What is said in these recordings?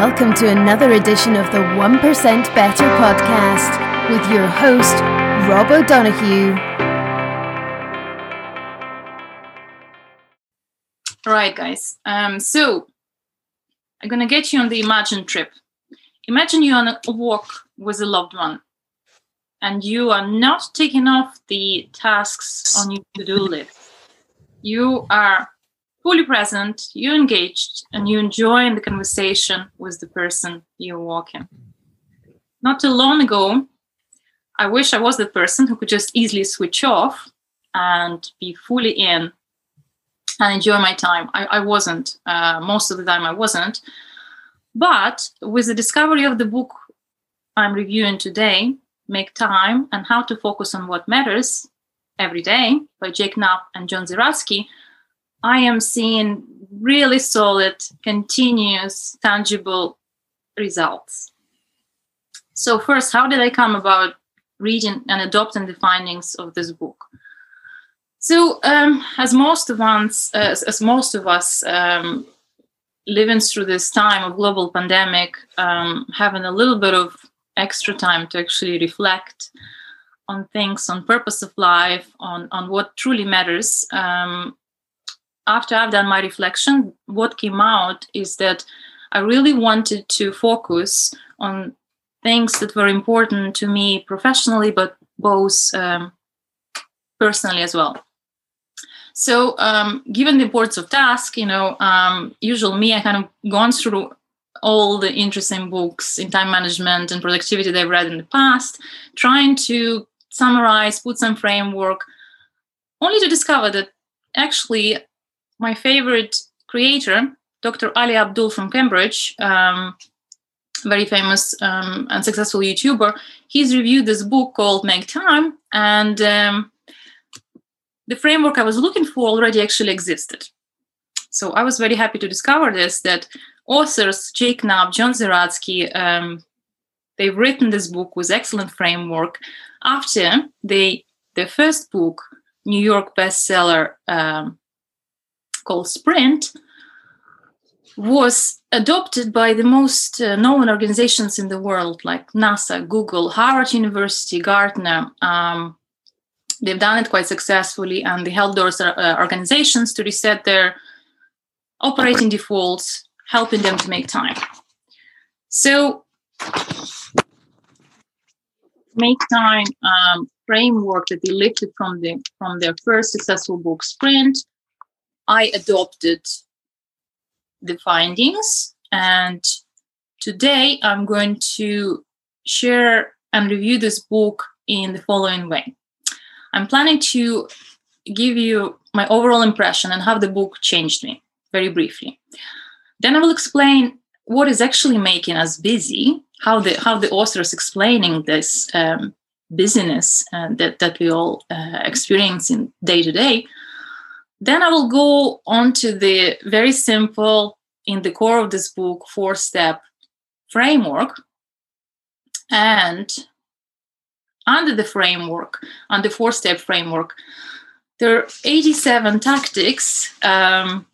Welcome to another edition of the 1% Better podcast with your host, Rob O'Donoghue. All right, guys. Um, so I'm going to get you on the Imagine trip. Imagine you're on a walk with a loved one and you are not taking off the tasks on your to do list. You are fully present, you engaged, and you enjoying the conversation with the person you're walking. Not too long ago, I wish I was the person who could just easily switch off and be fully in and enjoy my time. I, I wasn't. Uh, most of the time, I wasn't. But with the discovery of the book I'm reviewing today, Make Time and How to Focus on What Matters Every Day by Jake Knapp and John Zeratsky, I am seeing really solid, continuous, tangible results. So, first, how did I come about reading and adopting the findings of this book? So, um, as most of us, as most of us um, living through this time of global pandemic, um, having a little bit of extra time to actually reflect on things, on purpose of life, on on what truly matters. After I've done my reflection, what came out is that I really wanted to focus on things that were important to me professionally, but both um, personally as well. So, um, given the importance of task, you know, um, usual me, I kind of gone through all the interesting books in time management and productivity that I've read in the past, trying to summarize, put some framework, only to discover that actually my favorite creator, Dr. Ali Abdaal from Cambridge, um, very famous um, and successful YouTuber, he's reviewed this book called Make Time, and um, the framework I was looking for already actually existed. So I was very happy to discover this that authors Jake Knapp, John Zeratsky, um, they've written this book with excellent framework after they their first book, New York bestseller um, called Sprint was adopted by the most uh, known organizations in the world, like NASA, Google, Harvard University, Gartner. Um, they've done it quite successfully, and they help those uh, organizations to reset their operating defaults, helping them to make time. So, make time um, framework that they lifted from the from their first successful book, Sprint, I adopted the findings and today I'm going to share and review this book in the following way. I'm planning to give you my overall impression and how the book changed me very briefly. Then I will explain what is actually making us busy, how the how the author is explaining this um, busyness uh, that that we all uh, experience in day to day, then I will go on to the very simple, in the core of this book, four step framework. And under the framework, under the four step framework, there are 87 tactics um,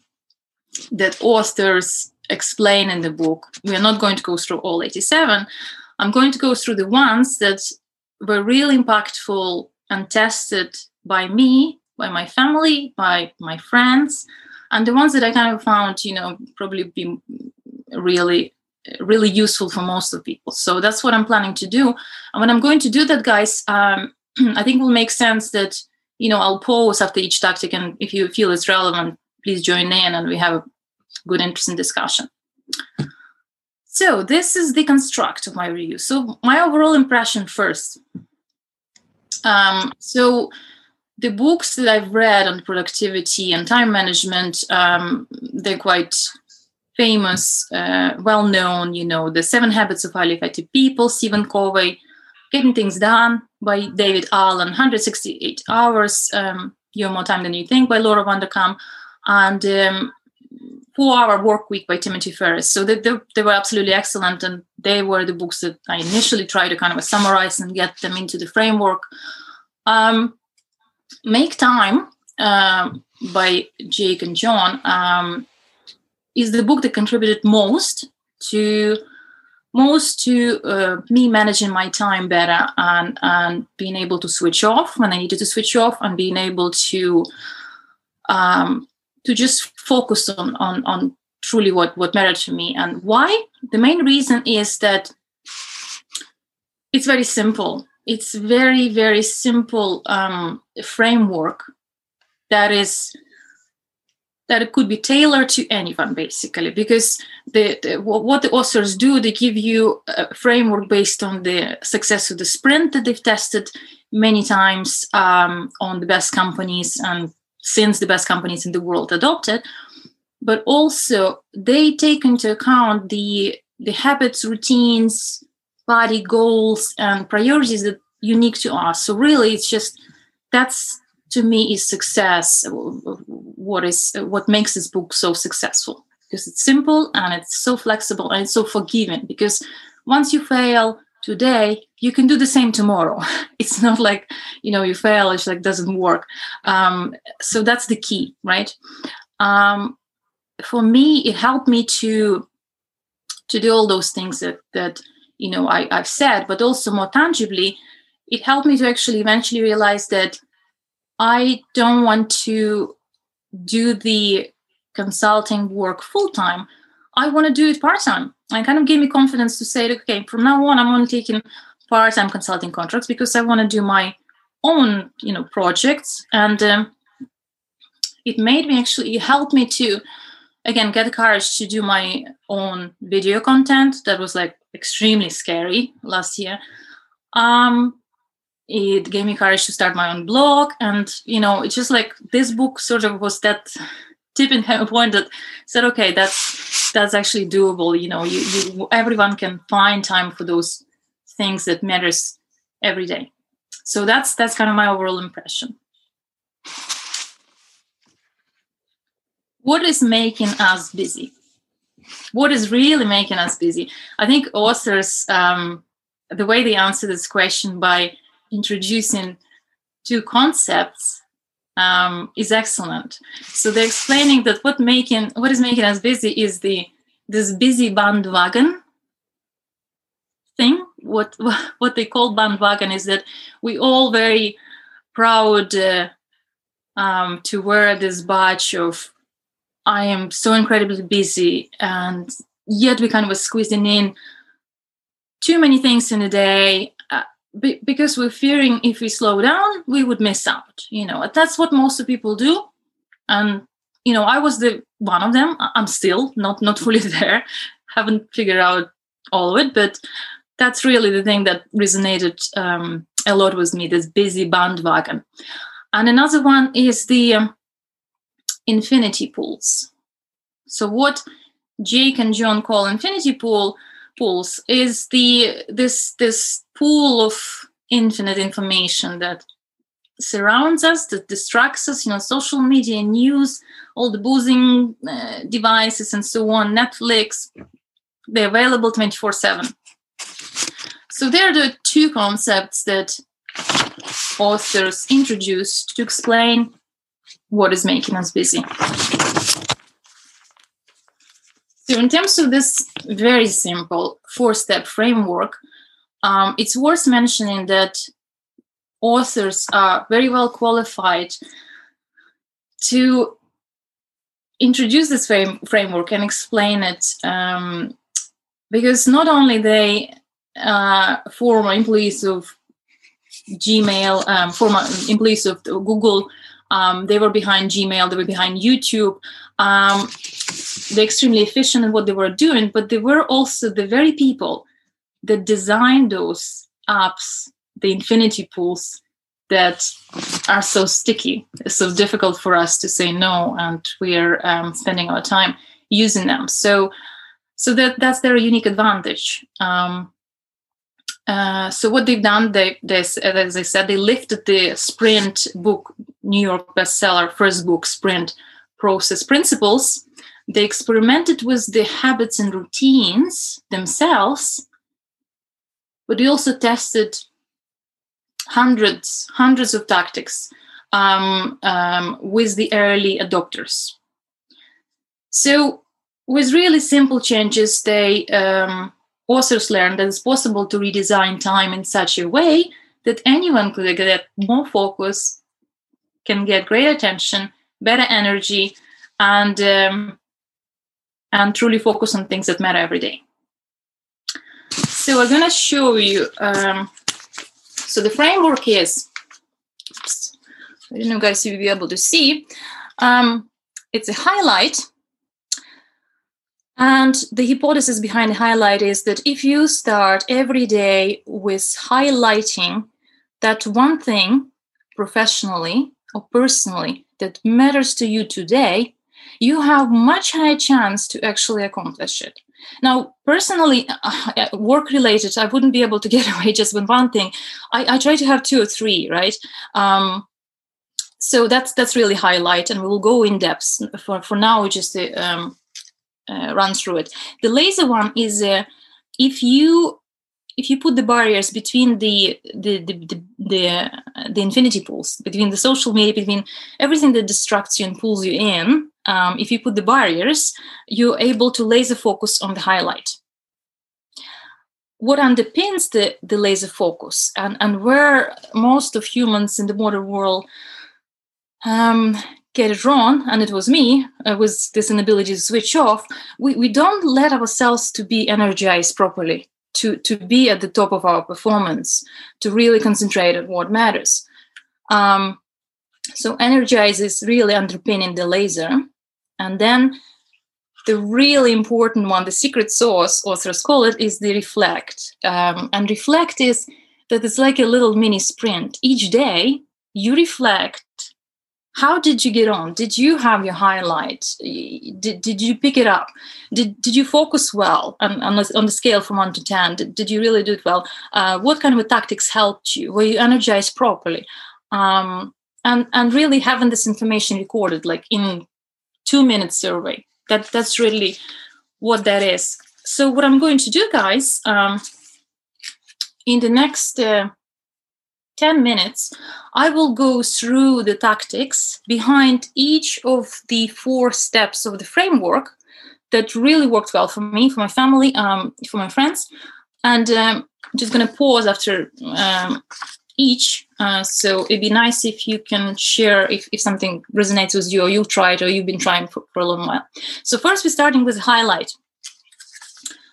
that authors explain in the book. We are not going to go through all 87. I'm going to go through the ones that were really impactful and tested by me by my family, by my friends, and the ones that I kind of found, you know, probably be really really useful for most of people. So that's what I'm planning to do. And when I'm going to do that, guys, um, I think it will make sense that you know I'll pause after each tactic, and if you feel it's relevant, please join in, and we have a good, interesting discussion. So this is the construct of my review. So my overall impression first. Um, so the books that I've read on productivity and time management, um, they're quite famous, uh, well known. You know, The Seven Habits of Highly Effective People, Stephen Covey, Getting Things Done by David Allen, 168 Hours, um, You Have More Time Than You Think by Laura Vanderkam, and um, Four Hour Work Week by Timothy Ferriss. So they, they, they, were absolutely excellent, and they were the books that I initially tried to kind of summarize and get them into the framework. Um, Make Time um, by Jake and John um, is the book that contributed most to most to uh, me managing my time better and and being able to switch off when I needed to switch off and being able to um, to just focus on on on truly what what mattered to me. And why? The main reason is that it's very simple it's very very simple um, framework that is that it could be tailored to anyone basically because the, the, what the authors do they give you a framework based on the success of the sprint that they've tested many times um, on the best companies and since the best companies in the world adopted but also they take into account the the habits routines body goals and priorities that unique to us. So really it's just that's to me is success what is what makes this book so successful. Because it's simple and it's so flexible and it's so forgiving. Because once you fail today you can do the same tomorrow. It's not like you know you fail it's like doesn't work. Um, so that's the key right? Um, for me it helped me to to do all those things that that you know I, i've said but also more tangibly it helped me to actually eventually realize that i don't want to do the consulting work full time i want to do it part time and kind of gave me confidence to say okay from now on i'm only taking part time consulting contracts because i want to do my own you know projects. And um, it made me actually it helped me to again get the courage to do my own video content that was like extremely scary last year. Um it gave me courage to start my own blog and you know it's just like this book sort of was that tipping point that said okay that's that's actually doable. You know you, you everyone can find time for those things that matters every day. So that's that's kind of my overall impression what is making us busy? What is really making us busy? I think authors um, the way they answer this question by introducing two concepts um, is excellent. So they're explaining that what making what is making us busy is the this busy bandwagon thing. What what they call bandwagon is that we all very proud uh, um, to wear this badge of I am so incredibly busy, and yet we kind of was squeezing in too many things in a day uh, be- because we're fearing if we slow down, we would miss out. You know, that's what most of people do, and you know, I was the one of them. I'm still not not fully there, haven't figured out all of it, but that's really the thing that resonated um, a lot with me. This busy bandwagon, and another one is the um, infinity pools. So what Jake and John call infinity pool pools is the this this pool of infinite information that surrounds us, that distracts us, you know, social media, news, all the boozing uh, devices and so on, Netflix, they're available 24 7. So there are the two concepts that authors introduced to explain what is making us busy. So, in terms of this very simple four step framework, um, it's worth mentioning that authors are very well qualified to introduce this frame, framework and explain it um, because not only they uh, former employees of Gmail, um, former employees of Google um, they were behind Gmail, they were behind YouTube. Um, they're extremely efficient in what they were doing, but they were also the very people that designed those apps, the infinity pools that are so sticky. So difficult for us to say no, and we are um, spending our time using them. So, so that that's their unique advantage. Um, uh, so what they've done, they, they, as I said, they lifted the Sprint book, New York bestseller, first book, Sprint Process Principles. They experimented with the habits and routines themselves, but they also tested hundreds, hundreds of tactics um, um, with the early adopters. So with really simple changes, they um, authors learned that it's possible to redesign time in such a way that anyone could get more focus, can get great attention, better energy, and um, and truly focus on things that matter every day. So I'm gonna show you. Um, so the framework is. Oops, I don't know, guys, if you'll be able to see. Um, it's a highlight and the hypothesis behind highlight is that if you start every day with highlighting that one thing professionally or personally that matters to you today, you have much higher chance to actually accomplish it. Now, personally, uh, work related, I wouldn't be able to get away just with one thing. I, I try to have two or three, right? Um, so that's that's really highlight, and we'll go in depth. For for now, just the um, uh, run through it. The laser one is uh, if you if you put the barriers between the the the the, the, uh, the, infinity pools between the social media between everything that distracts you and pulls you in um, if you put the barriers you're able to laser focus on the highlight what underpins the, the laser focus and, and where most of humans in the modern world um, get it wrong and it was me uh, with this inability to switch off we, we don't let ourselves to be energized properly to to be at the top of our performance to really concentrate on what matters. Um, so energize is really underpinning the laser and then the really important one the secret sauce authors call it is the reflect. Um, and reflect is that it's like a little mini sprint. Each day you reflect how did you get on? Did you have your highlights did, did you pick it up? Did, did you focus well? On, on, the, on the scale from 1 to 10 did, did you really do it well? Uh, what kind of tactics helped you? Were you energized properly? Um, and and really having this information recorded like in two minute survey. That that's really what that is. So what i'm going to do guys um, in the next uh, 10 minutes, I will go through the tactics behind each of the four steps of the framework that really worked well for me, for my family, um, for my friends. And um, I'm just going to pause after um, each. Uh, so it'd be nice if you can share if, if something resonates with you or you've tried or you've been trying for, for a long while. So first we're starting with the highlight.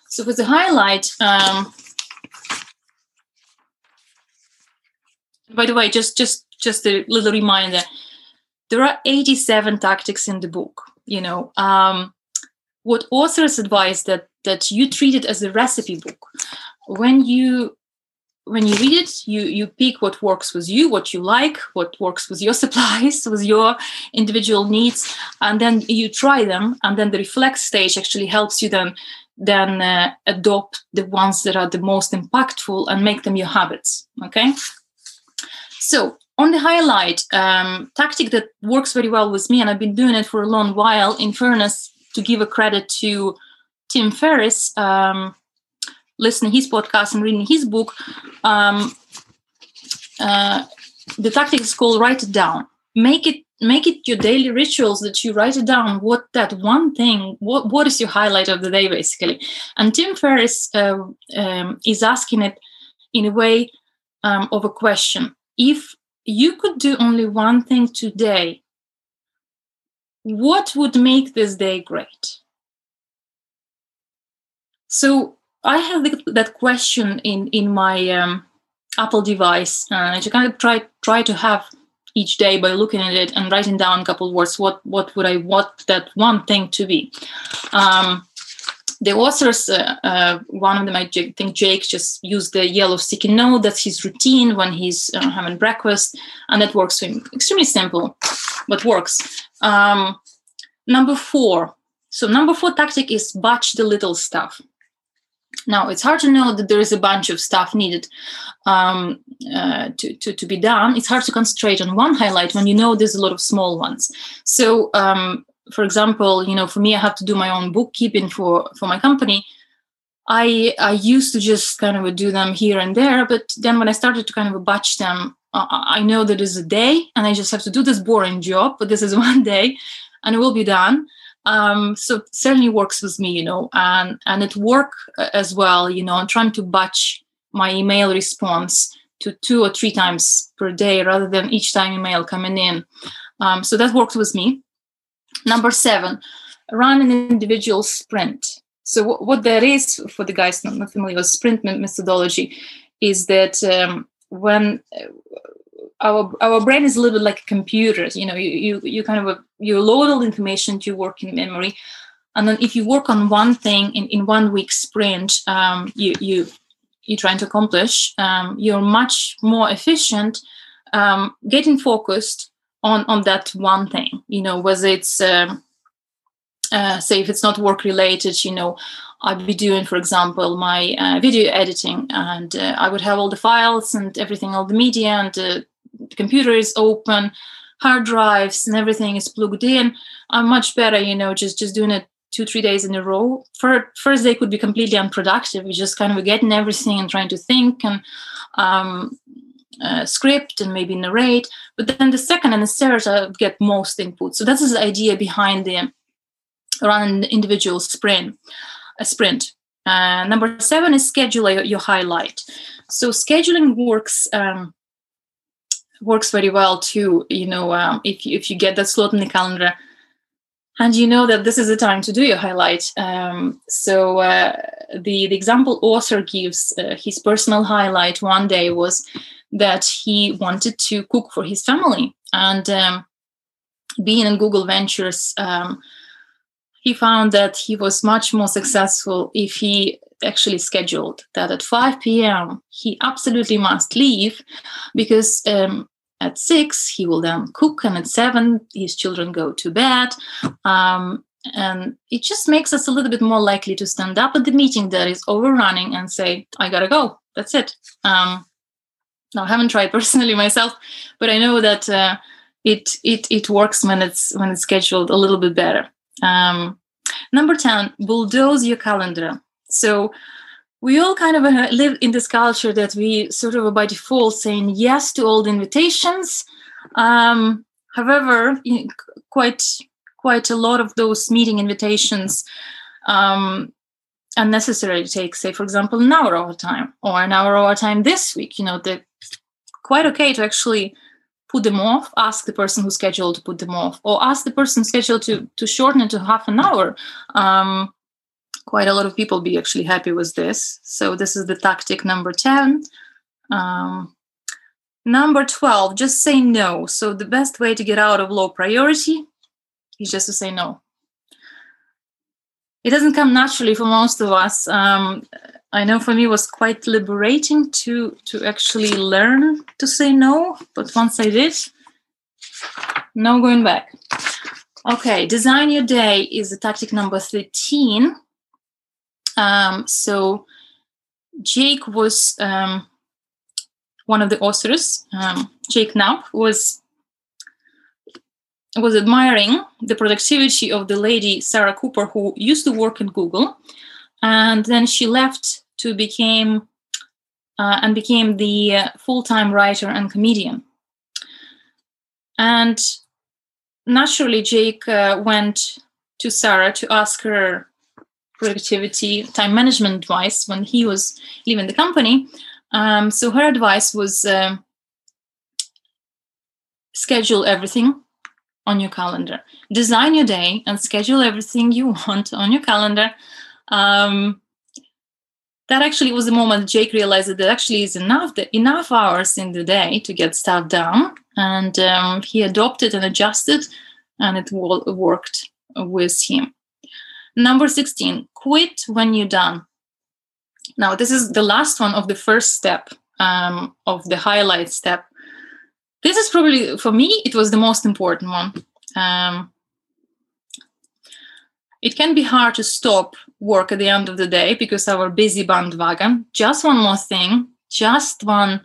So with the highlight, um, by the way, just just just a little reminder, there are 87 tactics in the book. You know, um, what authors advise that that you treat it as a recipe book. When you when you read it, you you pick what works with you, what you like, what works with your supplies, with your individual needs, and then you try them. And then the reflect stage actually helps you then then uh, adopt the ones that are the most impactful and make them your habits. Okay. So on the highlight um, tactic that works very well with me, and I've been doing it for a long while. In fairness, to give a credit to Tim Ferriss, um, listening his podcast and reading his book, um, uh, the tactic is called write it down. Make it make it your daily rituals that you write it down. What that one thing? What what is your highlight of the day, basically? And Tim Ferriss uh, um, is asking it in a way um, of a question if you could do only one thing today, what would make this day great? So I have that question in in my um, Apple device, and I kind of try try to have each day by looking at it and writing down a couple words. What what would I want that one thing to be? Um, the authors, uh, uh, one of them, I think Jake just used the yellow sticky note. That's his routine when he's uh, having breakfast, and that works for him. Extremely simple, but works. Um, number four. So number four tactic is batch the little stuff. Now it's hard to know that there is a bunch of stuff needed um, uh, to, to, to be done. It's hard to concentrate on one highlight when you know there's a lot of small ones. So um, for example, you know, for me, I have to do my own bookkeeping for for my company. I I used to just kind of do them here and there, but then when I started to kind of batch them, I know that is a day, and I just have to do this boring job. But this is one day, and it will be done. um, so certainly works with me, you know, and and it work uh, as well, you know. I'm trying to batch my email response to two or three times per day rather than each time email coming in. Um, so that worked with me. Number seven, run an individual sprint. So what, that is for the guys not, familiar with sprint methodology is that um, when uh, our our brain is a little bit like a computer. You know, you you, you kind of you load all the information to your working memory, and then if you work on one thing in, in one week sprint, um, you you you're trying to accomplish, um, you're much more efficient um, getting focused on on that one thing. You know, whether it's um, uh, say if it's not work related, you know, I'd be doing, for example, my uh, video editing, and uh, I would have all the files and everything, all the media, and the computer is open, hard drives and everything is plugged in. I'm much better, you know, just just doing it two three days in a row. For first day could be completely unproductive. You're just kind of getting everything and trying to think and um, uh, script and maybe narrate. But then the second and the third I get most input. So that's the idea behind the run individual sprint. A sprint. Uh, number seven is schedule your, your highlight. So scheduling works um, works very well too. You know, um, if if you get that slot in the calendar, and you know that this is the time to do your highlight. Um, so uh, the the example author gives uh, his personal highlight one day was that he wanted to cook for his family, and um, being in Google Ventures. Um, he found that he was much more successful if he actually scheduled that at 5 p.m. he absolutely must leave because um, at six he will then cook and at seven his children go to bed. Um, and it just makes us a little bit more likely to stand up at the meeting that is overrunning and say i gotta go. That's it. Um, now i haven't tried personally myself but i know that uh, it it it works when it's when it's scheduled a little bit better. Um, number 10 bulldoze your calendar. So we all kind of uh, live in this culture that we sort of by default saying yes to all the invitations. Um, however, quite quite a lot of those meeting invitations um, unnecessarily take, say, for example, an hour over time or an hour over time this week. You know, they're quite okay to actually put them off, ask the person who's scheduled to put them off, or ask the person scheduled to to shorten it to half an hour. Um, quite a lot of people be actually happy with this. So this is the tactic number 10. Um, number 12, just say no. So the best way to get out of low priority is just to say no. It doesn't come naturally for most of us. Um, I know for me it was quite liberating to to actually learn to say no, but once I did, no going back. Okay, design your day is the tactic number 13. Um, so Jake was um, one of the authors. Um, Jake Knapp was was admiring the productivity of the lady Sarah Cooper, who used to work in Google, and then she left to became uh, and became the uh, full-time writer and comedian. And naturally, Jake uh, went to Sarah to ask her productivity, time management advice when he was leaving the company. Um, so her advice was uh, schedule everything on your calendar, design your day, and schedule everything you want on your calendar. Um, that actually was the moment Jake realized that there actually is enough enough hours in the day to get stuff done, and um, he adopted and adjusted, and it worked with him. Number 16, quit when you're done. Now, this is the last one of the first step um, of the highlight step. This is probably, for me, it was the most important one. Um, it can be hard to stop work at the end of the day because our busy bandwagon. Just one more thing, just one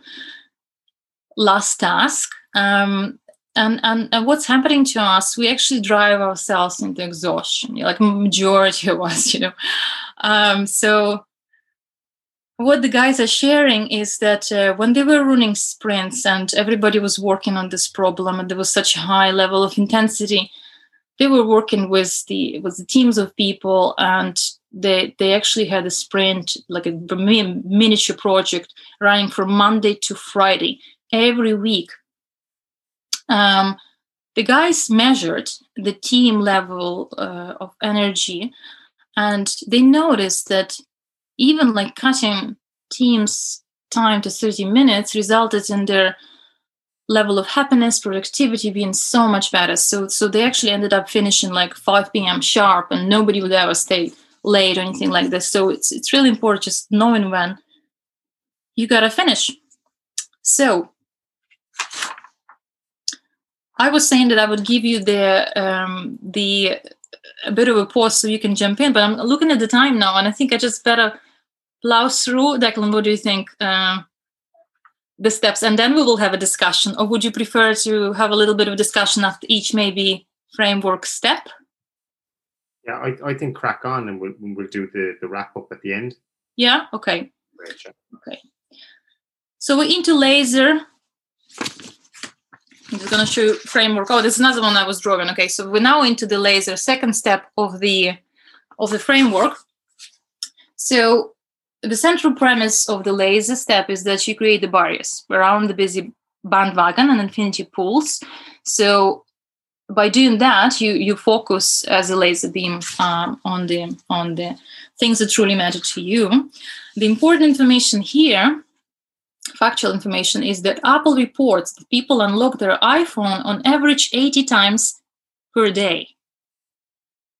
last task. Um, and, and and what's happening to us we actually drive ourselves into exhaustion like majority of us you know. Um, so what the guys are sharing is that uh, when they were running sprints and everybody was working on this problem and there was such a high level of intensity they were working with the with the teams of people and they they actually had a sprint like a miniature project running from monday to friday every week um, the guys measured the team level uh, of energy and they noticed that even like cutting teams time to 30 minutes resulted in their level of happiness productivity being so much better. So so they actually ended up finishing like 5 p.m sharp and nobody would ever stay late or anything like this. So it's it's really important just knowing when you gotta finish. So i was saying that i would give you the um the a bit of a pause so you can jump in but i'm looking at the time now and i think i just better plow through. Declan what do you think uh, the steps? And then we will have a discussion. Or would you prefer to have a little bit of discussion after each maybe framework step? Yeah i, I think crack on and we'll, we'll do the, the wrap up at the end. Yeah okay. Okay. So we're into laser I'm just going to show framework. Oh, this is another one I was drawing. Okay, so we're now into the laser second step of the of the framework. So the central premise of the laser step is that you create the barriers around the busy bandwagon and infinity pools. So by doing that, you you focus as a laser beam um, on the on the things that truly matter to you. The important information here, factual information, is that Apple reports that people unlock their iPhone on average 80 times per day.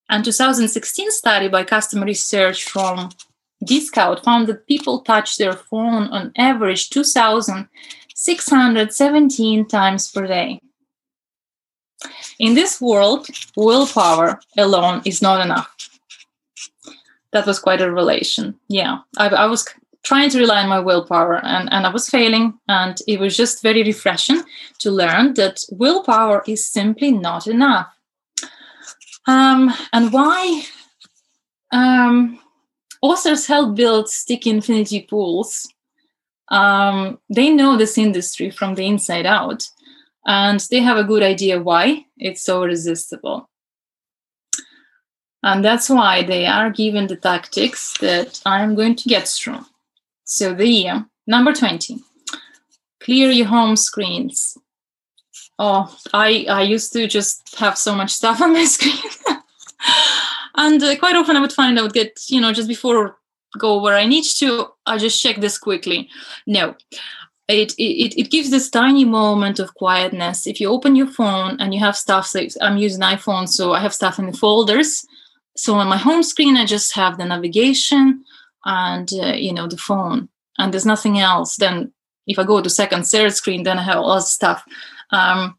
And 2016 study by customer research from dscout found that people touch their phone on average 2,617 times per day. In this world, willpower alone is not enough. That was quite a revelation. Yeah, I, I was trying to rely on my willpower and, and I was failing. And it was just very refreshing to learn that willpower is simply not enough. Um, and why? Um, authors help build sticky infinity pools. Um, they know this industry from the inside out, and they have a good idea why it's so irresistible. And that's why they are given the tactics that I'm going to get through. So, the number 20 clear your home screens. Oh, I, I used to just have so much stuff on my screen. and uh, quite often i would find i would get you know just before go where i need to i just check this quickly. No. It, it, it gives this tiny moment of quietness. If you open your phone and you have stuff so i'm using iphone so i have stuff in the folders. So on my home screen i just have the navigation and uh, you know the phone. And there's nothing else then if i go to second third screen then i have all the stuff. Um,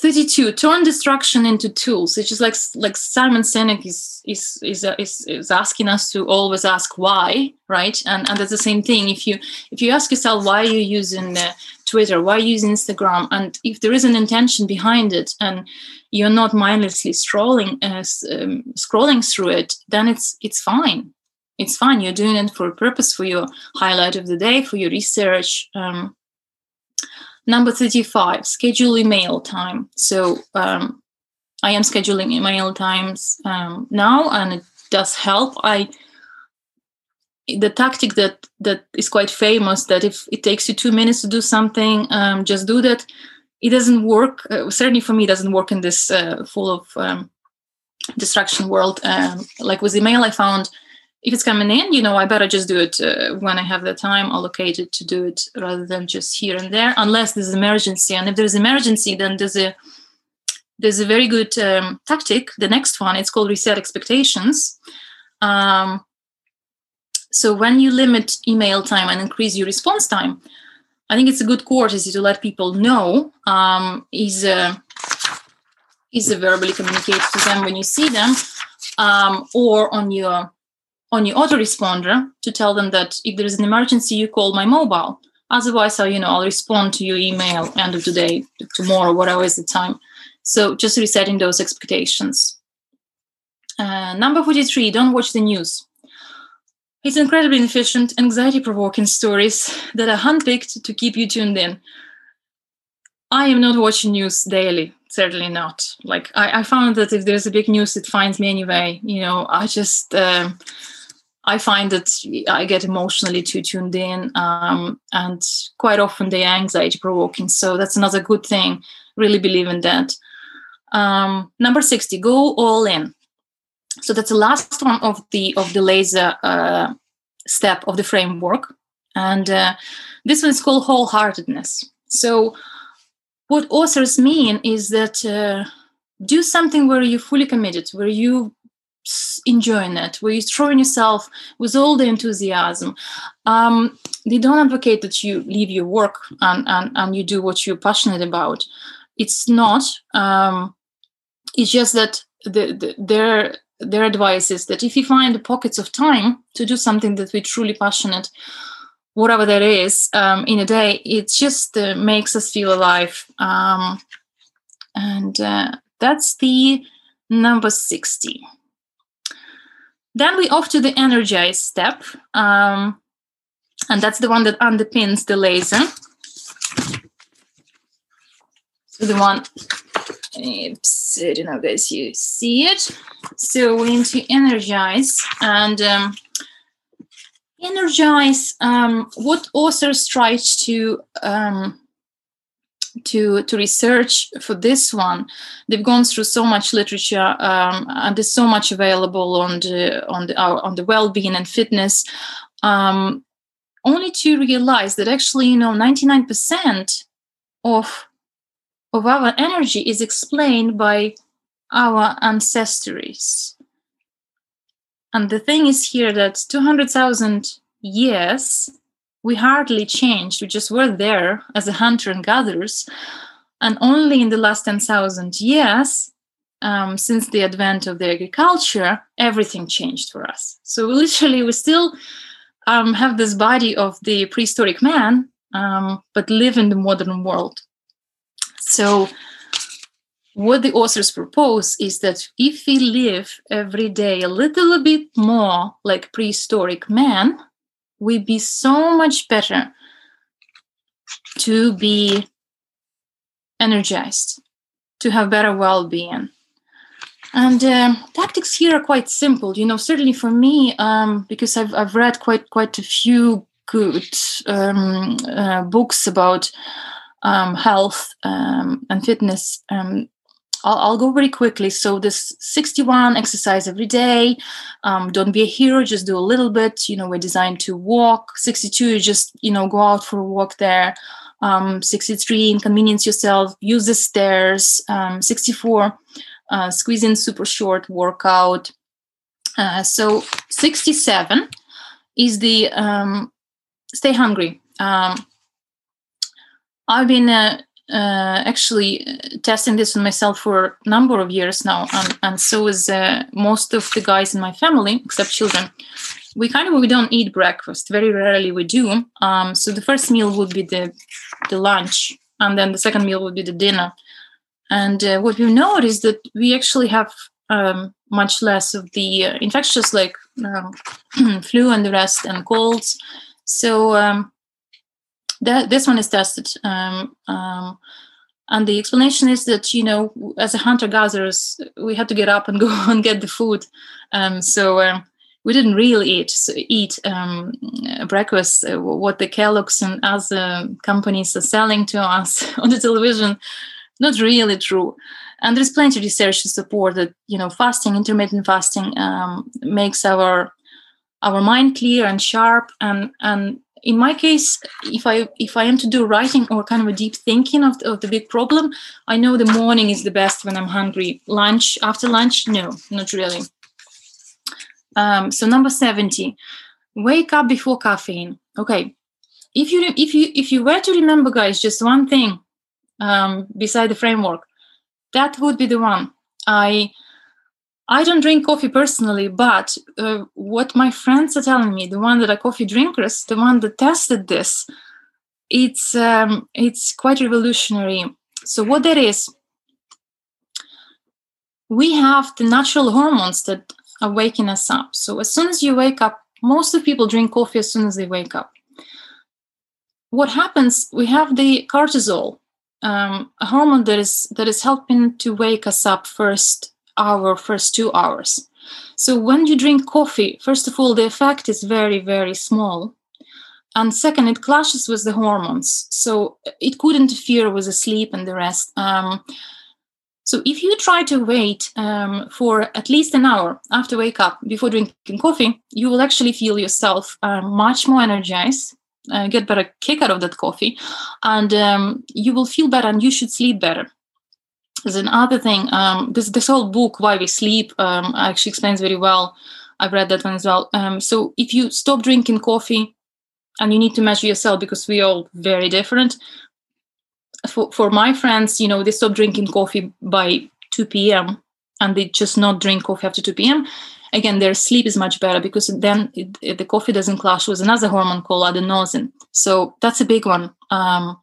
32 turn destruction into tools it's just like like simon sinek is is is, uh, is is asking us to always ask why right? And and that's the same thing. If you if you ask yourself why you're using uh, twitter why you use instagram? And if there is an intention behind it and you're not mindlessly scrolling uh, um, scrolling through it then it's it's fine it's fine you're doing it for a purpose for your highlight of the day for your research um, Number 35, schedule email time. So um, I am scheduling email times um, now, and it does help. I the tactic that that is quite famous that if it takes you two minutes to do something, um, just do that. It doesn't work. Uh, certainly for me, it doesn't work in this uh, full of um, distraction world. Um, like with email, I found if it's coming in, you know, I better just do it uh, when I have the time allocated to do it rather than just here and there, unless there's an emergency. And if there's emergency, then there's a there's a very good um, tactic. The next one, it's called reset expectations. Um, so when you limit email time and increase your response time, I think it's a good courtesy to let people know um, is a, is a verbally communicate to them when you see them um, or on your on your autoresponder to tell them that if there is an emergency, you call my mobile. Otherwise, I, you know, I'll respond to your email end of the day, tomorrow, whatever is the time. So just resetting those expectations. Uh, number 43, don't watch the news. It's incredibly inefficient, anxiety provoking stories that are handpicked to keep you tuned in. I am not watching news daily. Certainly not. Like I, I found that if there's a big news, it finds me anyway. You know, I just um, I find that I get emotionally too tuned in, um, and quite often they anxiety provoking. So that's another good thing. Really believe in that. Um, number sixty, go all in. So that's the last one of the of the laser uh, step of the framework, and uh, this one is called wholeheartedness. So what authors mean is that uh, do something where you're fully committed, where you enjoying it, where you're throwing yourself with all the enthusiasm. Um, they don't advocate that you leave your work and, and, and you do what you're passionate about. It's not. Um, it's just that the, the, their their advice is that if you find the pockets of time to do something that we're truly passionate, whatever that is, um, in a day, it just uh, makes us feel alive. Um, and uh, that's the number 60. Then we off to the energize step. Um, and that's the one that underpins the laser. So the one, oops, I don't know, guys, you see it. So we need to energize and um, energize. Um, what authors try to um, to to research for this one. They've gone through so much literature um, and there's so much available on the on the uh, on the well-being and fitness. Um, only to realize that actually you know 99% of of our energy is explained by our ancestries. And the thing is here that 200000 years we hardly changed. We just were there as a hunter and gatherers. And only in the last 10,000 years, um, since the advent of the agriculture, everything changed for us. So literally, we still um, have this body of the prehistoric man, um, but live in the modern world. So, what the authors propose is that if we live every day a little bit more like prehistoric man, we be so much better to be energized, to have better well being. And um, tactics here are quite simple. You know, certainly for me, um, because I've, I've read quite quite a few good um, uh, books about um, health um, and fitness. I'll, I'll, go very quickly. So this 61 exercise every day. Um, don't be a hero, just do a little bit. You know, we're designed to walk. 62, just, you know, go out for a walk there. Um, 63, inconvenience yourself, use the stairs. Um, 64, uh, squeeze in super short workout. Uh, so 67 is the um, stay hungry. Um, I've been uh, uh, actually testing this on myself for a number of years now, and, and so is uh, most of the guys in my family, except children. We kind of we don't eat breakfast. Very rarely we do. Um, so the first meal would be the the lunch, and then the second meal would be the dinner. And uh, what we noticed that we actually have um, much less of the uh, infectious like um, flu and the rest and colds. So um, that this one is tested. Um, um, and the explanation is that you know, as a hunter gatherers, we had to get up and go and get the food. Um, so um, we didn't really eat so eat um, breakfast. Uh, what the Kellogg's and other companies are selling to us on the television, not really true. And there's plenty of research to support that you know fasting, intermittent fasting, um, makes our our mind clear and sharp and and in my case if i if i am to do writing or kind of a deep thinking of the, of the big problem i know the morning is the best when i'm hungry. Lunch after lunch no not really. Um, so number 70 wake up before caffeine. Okay if you if you if you were to remember guys just one thing um, beside the framework that would be the one. I I don't drink coffee personally, but uh, what my friends are telling me, the one that are coffee drinkers, the one that tested this, it's um, it's quite revolutionary. So what that is, we have the natural hormones that are waking us up. So as soon as you wake up, most of people drink coffee as soon as they wake up. What happens? We have the cortisol um, a hormone that is that is helping to wake us up first hour, first two hours. So when you drink coffee, first of all, the effect is very, very small. And second, it clashes with the hormones. So it could interfere with the sleep and the rest. Um, so if you try to wait um, for at least an hour after wake up before drinking coffee, you will actually feel yourself uh, much more energized, uh, get better kick out of that coffee, and um, you will feel better and you should sleep better. There's another thing. Um, this this whole book, Why We Sleep, um, actually explains very well. I've read that one as well. Um, so if you stop drinking coffee, and you need to measure yourself because we're all very different. For for my friends, you know, they stop drinking coffee by 2 p.m. and they just not drink coffee after 2 p.m. Again, their sleep is much better because then it, it, the coffee doesn't clash with another hormone called adenosine. So that's a big one. Um,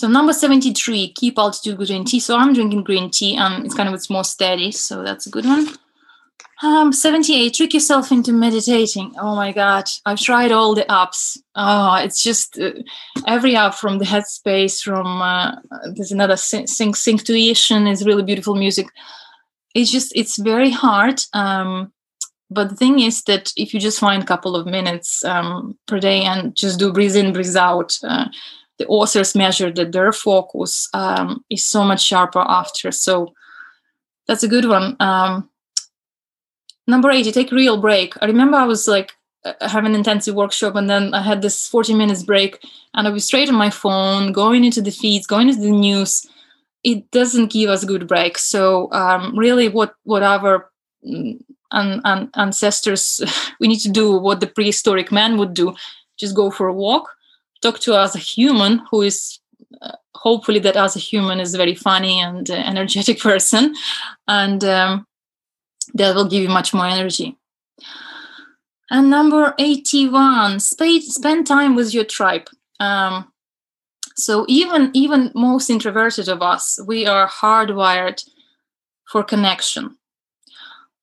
so number 73, keep altitude green tea. So I'm drinking green tea and it's kind of it's more steady. So that's a good one. Um, 78, trick yourself into meditating. Oh my God, I've tried all the apps. Oh, it's just uh, every app from the Headspace, from uh, there's another Sync, Synctuition is really beautiful music. It's just, it's very hard. Um, but the thing is that if you just find a couple of minutes um, per day and just do breathe in, breathe out, uh, the authors measure that their focus um, is so much sharper after. So that's a good one. Um, number eight, you take real break. I remember I was like uh, having an intensive workshop and then I had this 40 minutes break and I was straight on my phone, going into the feeds, going into the news. It doesn't give us a good break. So um, really what whatever mm, ancestors we need to do what the prehistoric man would do just go for a walk talk to as a human who is uh, hopefully that as a human is a very funny and uh, energetic person. And um, that will give you much more energy. And number 81 spend, spend time with your tribe. Um, so even even most introverted of us we are hardwired for connection.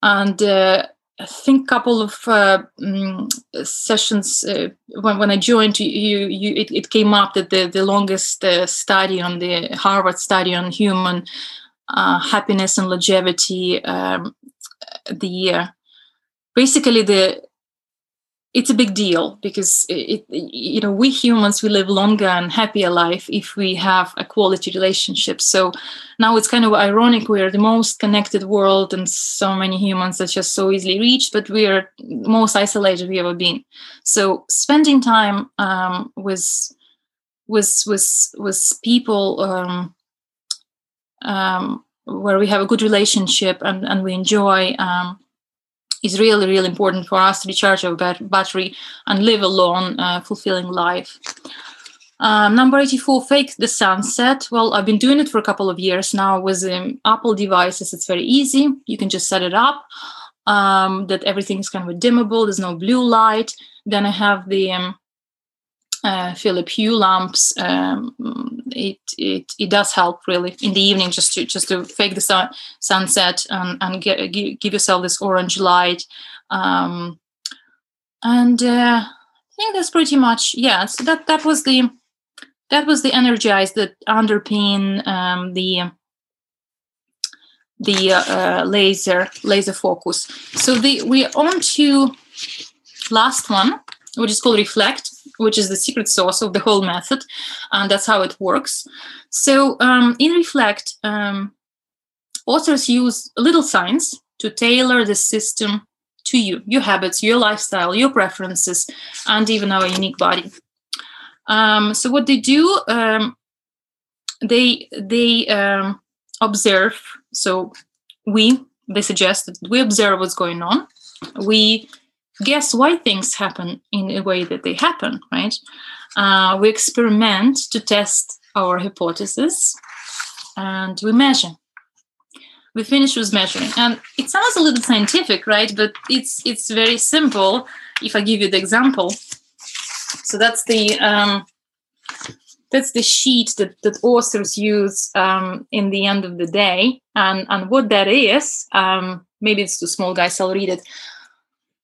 And uh, I think a couple of uh, um, sessions uh, when, when I joined you, you it, it, came up that the, the longest uh, study on the Harvard study on human uh, happiness and longevity, um, the basically the it's a big deal because it, you know we humans we live longer and happier life if we have a quality relationship. So now it's kind of ironic we're the most connected world and so many humans are just so easily reached but we're most isolated we ever been. So spending time um, with with with with people um, um, where we have a good relationship and, and we enjoy um, is really, really important for us to recharge our bat- battery and live a long, uh, fulfilling life. Um, number 84, fake the sunset. Well, I've been doing it for a couple of years now with um, Apple devices. It's very easy. You can just set it up um, that everything is kind of dimmable. There's no blue light. Then I have the uh, Philip Hue lamps. Um, it, it it does help really in the evening just to just to fake the sun, sunset and and get, give yourself this orange light. Um, and uh, I think that's pretty much yeah. So that that was the that was the energize that underpin um, the the uh, laser laser focus. So the we're on to last one, which is called reflect which is the secret sauce of the whole method, and that's how it works. So um, in Reflect, um, authors use little science to tailor the system to you, your habits, your lifestyle, your preferences, and even our unique body. Um, so what they do, um, they they um, observe. So we they suggest that we observe what's going on. We guess why things happen in a way that they happen, right? Uh, we experiment to test our hypothesis and we measure. We finish with measuring. And it sounds a little scientific, right? But it's it's very simple if I give you the example. So that's the um, that's the sheet that, that authors use um, in the end of the day. And, and what that is, um, maybe it's too small, guys, I'll read it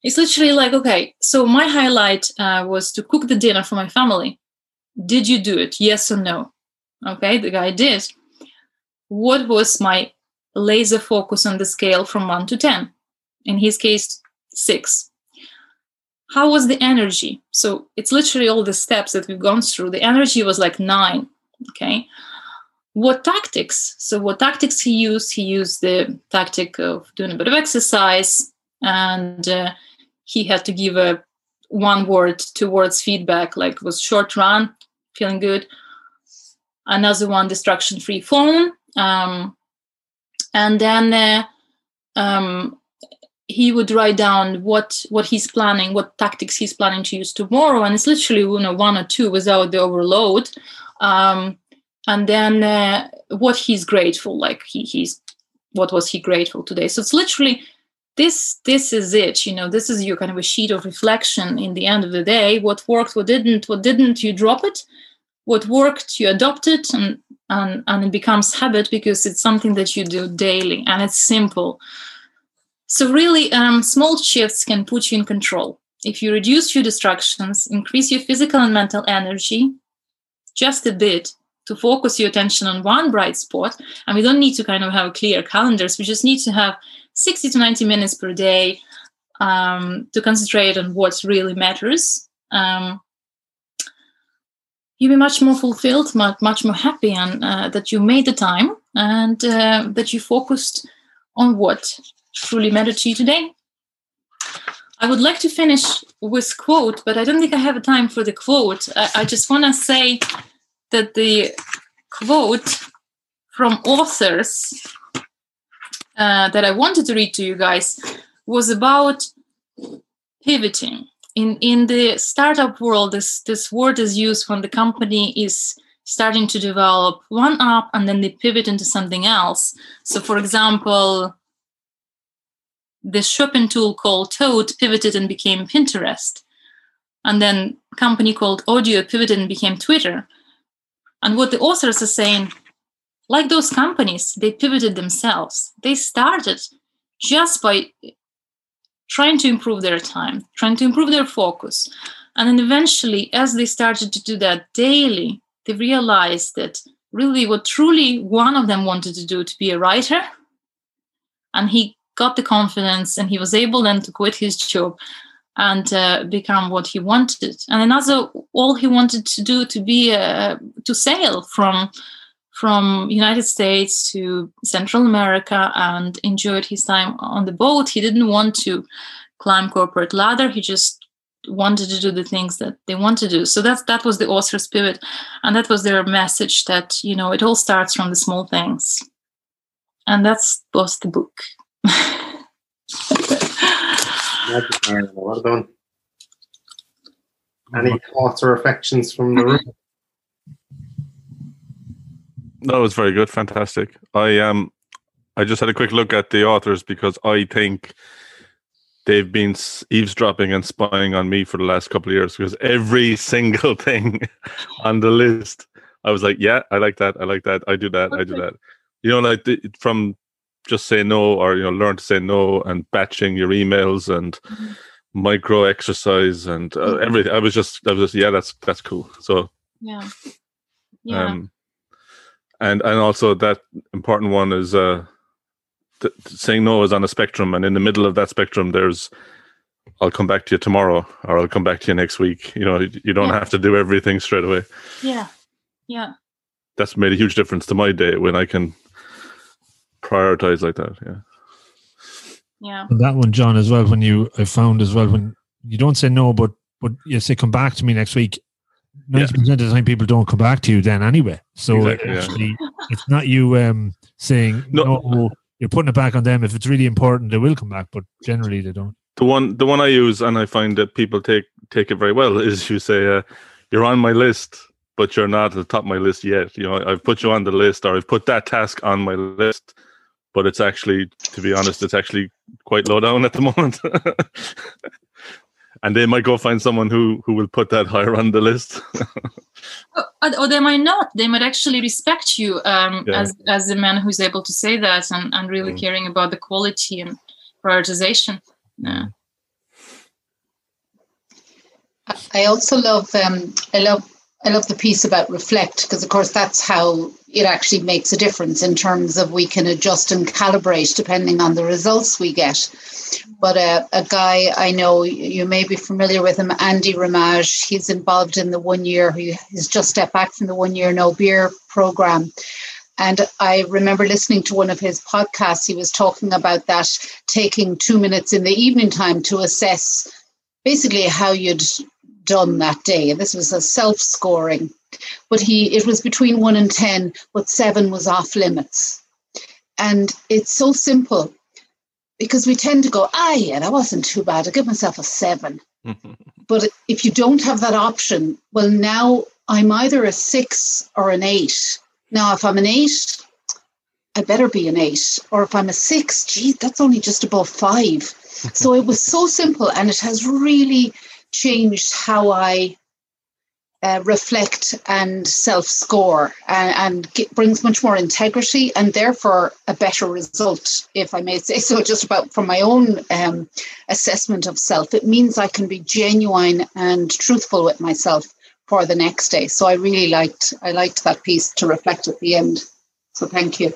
it's literally like, okay, so my highlight uh, was to cook the dinner for my family. Did you do it? Yes or no? Okay, the guy did. What was my laser focus on the scale from one to 10? In his case, six. How was the energy? So it's literally all the steps that we've gone through. The energy was like nine. Okay. What tactics? So, what tactics he used? He used the tactic of doing a bit of exercise, and uh, he had to give a one word, two words feedback, like was short run, feeling good. Another one, distraction free phone. Um, and then uh, um, he would write down what what he's planning, what tactics he's planning to use tomorrow, and it's literally you know one or two without the overload. Um, and then uh, what he's grateful like he, he's what was he grateful today so it's literally this this is it you know this is your kind of a sheet of reflection in the end of the day. What worked what didn't what didn't you drop it? What worked you adopt it and and and it becomes habit because it's something that you do daily and it's simple. So really um, small shifts can put you in control. If you reduce your distractions increase your physical and mental energy just a bit to focus your attention on one bright spot and we don't need to kind of have clear calendars. We just need to have 60 to 90 minutes per day um, to concentrate on what really matters. Um, you'll be much more fulfilled much, much more happy and uh, that you made the time and uh, that you focused on what truly mattered to you today. I would like to finish with quote, but I don't think I have a time for the quote. I, I just want to say that the quote from authors uh, that I wanted to read to you guys was about pivoting. In in the startup world, this this word is used when the company is starting to develop one app and then they pivot into something else. So, for example, the shopping tool called Tote pivoted and became Pinterest, and then a company called Odeo pivoted and became Twitter. And what the authors are saying, like those companies, they pivoted themselves. They started just by trying to improve their time, trying to improve their focus. And then eventually, as they started to do that daily, they realized that really what truly one of them wanted to do to be a writer. And he got the confidence and he was able then to quit his job and uh, become what he wanted. And another, all he wanted to do to be uh, to sail from from United States to Central America and enjoyed his time on the boat. He didn't want to climb corporate ladder. He just wanted to do the things that they want to do. So that's that was the author's spirit and that was their message that you know it all starts from the small things, and that's was the book. well done. Any thoughts or reflections from the room? That was very good, fantastic. I um, I just had a quick look at the authors because I think they've been eavesdropping and spying on me for the last couple of years because every single thing on the list, I was like, yeah, I like that, I like that, I do that, I do that. You know, like the, from just say no or you know learn to say no and batching your emails and mm-hmm. micro exercise and uh, mm-hmm. everything i was just i was just yeah that's that's cool so yeah yeah um, and and also that important one is uh th- saying no is on a spectrum and in the middle of that spectrum there's I'll come back to you tomorrow or I'll come back to you next week. You know, you don't yeah. have to do everything straight away. Yeah. Yeah. That's made a huge difference to my day when I can prioritize like that. Yeah. Yeah. And that one, John, as well. When you, I found as well when you don't say no, but but you say come back to me next week. Ninety percent of the time, people don't come back to you then anyway. So exactly, actually, yeah. it's not you um, saying no. no. You're putting it back on them. If it's really important, they will come back. But generally, they don't. The one, the one I use, and I find that people take take it very well, is you say, uh, "You're on my list." but you're not at the top of my list yet. You know, I've put you on the list, or I've put that task on my list, but it's actually, to be honest, it's actually quite low down at the moment. and they might go find someone who who will put that higher on the list. or, or, they might not. They might actually respect you um, yeah. as as the man who's able to say that and, and really mm. caring about the quality and prioritization. Yeah. I also love um, I love I love the piece about reflect because, of course, that's how it actually makes a difference in terms of we can adjust and calibrate depending on the results we get. But uh, a guy I know, you may be familiar with him, Andy Ramage, he's involved in the one year, he's just stepped back from the one year no beer program. And I remember listening to one of his podcasts. He was talking about that taking two minutes in the evening time to assess basically how you'd done that day. And this was a self scoring. But he it was between one and ten, but seven was off limits. And it's so simple because we tend to go, ah, yeah, that wasn't too bad. I give myself a seven. but if you don't have that option, well, now I'm either a six or an eight. Now, if I'm an eight, I better be an eight. Or if I'm a six, geez, that's only just above five. so it was so simple and it has really changed how I uh, reflect and self score and, and get, brings much more integrity and therefore a better result, if I may say so, just about from my own um, assessment of self. It means I can be genuine and truthful with myself for the next day. So I really liked I liked that piece to reflect at the end. So thank you.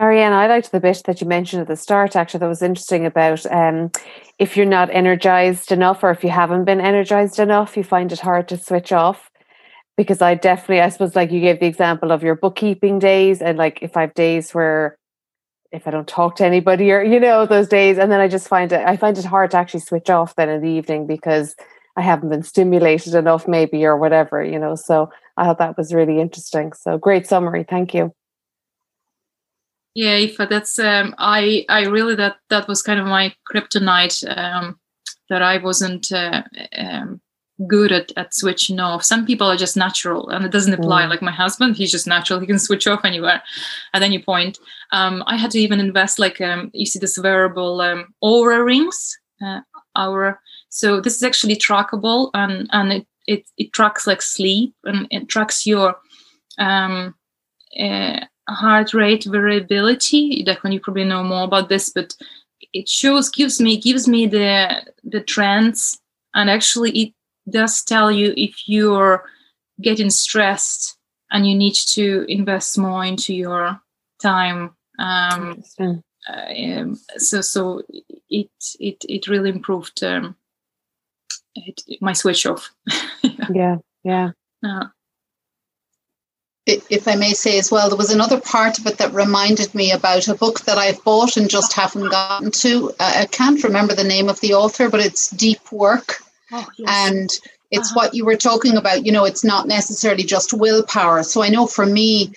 Marianne, I liked the bit that you mentioned at the start, actually, that was interesting about um, if you're not energized enough or if you haven't been energized enough, you find it hard to switch off. Because I definitely, I suppose, like you gave the example of your bookkeeping days, and like if I have days where if I don't talk to anybody or, you know, those days, and then I just find it, I find it hard to actually switch off then in the evening because I haven't been stimulated enough, maybe, or whatever, you know. So I thought that was really interesting. So great summary. Thank you. Yeah, Aoife, that's um, I I really that that was kind of my kryptonite um, that I wasn't uh, um, good at at switching off. Some people are just natural, and it doesn't apply. Mm. Like my husband, he's just natural; he can switch off anywhere at any point. Um, I had to even invest like um, you see this wearable um, Oura rings, uh, Oura. So this is actually trackable, and and it it, it tracks like sleep, and it tracks your um, uh, heart rate variability. Declan, you probably know more about this, but it shows gives me gives me the the trends, and actually it does tell you if you're getting stressed and you need to invest more into your time. Um, uh, um, so so it it it really improved um, it, my switch off. yeah, yeah. Uh, if I may say as well, there was another part of it that reminded me about a book that I've bought and just haven't gotten to. Uh, I can't remember the name of the author, but it's Deep Work. Oh, yes. And it's uh-huh. what you were talking about. You know, it's not necessarily just willpower. So I know for me,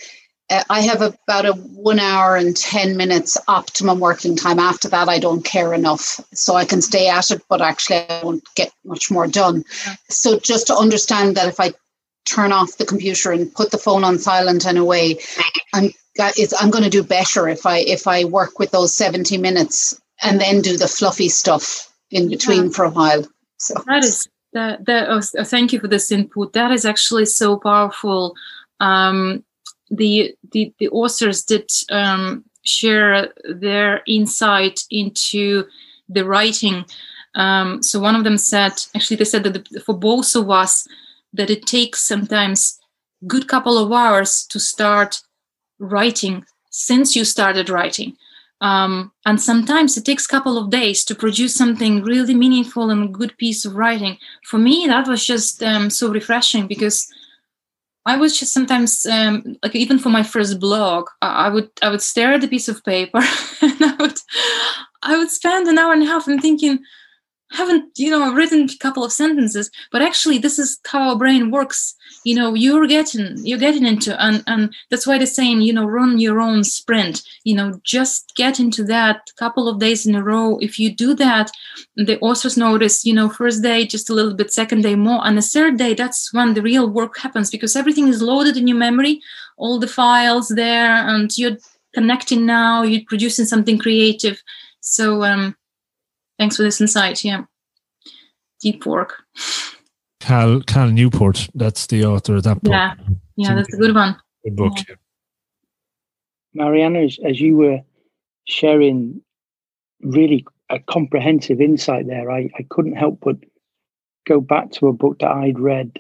uh, I have about a one hour and 10 minutes optimum working time. After that, I don't care enough. So I can stay at it, but actually, I won't get much more done. So just to understand that if I turn off the computer and put the phone on silent and away. I'm I'm going to do better if I if I work with those 70 minutes and then do the fluffy stuff in between yeah. for a while. So that is that that oh, thank you for this input. That is actually so powerful. Um, the the the authors did um, share their insight into the writing. Um, so one of them said, actually, they said that the, for both of us, that it takes sometimes good couple of hours to start writing since you started writing. Um, and sometimes it takes couple of days to produce something really meaningful and good piece of writing. For me that was just um, so refreshing because i was just sometimes um, like even for my first blog i would i would stare at the piece of paper and i would i would spend an hour and a half and thinking haven't you know written a couple of sentences but actually this is how our brain works. You know you're getting you're getting into and and that's why they're saying you know run your own sprint. You know just get into that couple of days in a row. If you do that the authors notice you know first day just a little bit second day more and the third day that's when the real work happens because everything is loaded in your memory. All the files there and you're connecting now you're producing something creative. So um thanks for this insight. Yeah, deep work. Cal Cal Newport, that's the author of that book. Yeah, yeah, that's a good one. Good book. Yeah. Marianna, as, as you were sharing really a comprehensive insight there, I, I couldn't help but go back to a book that I'd read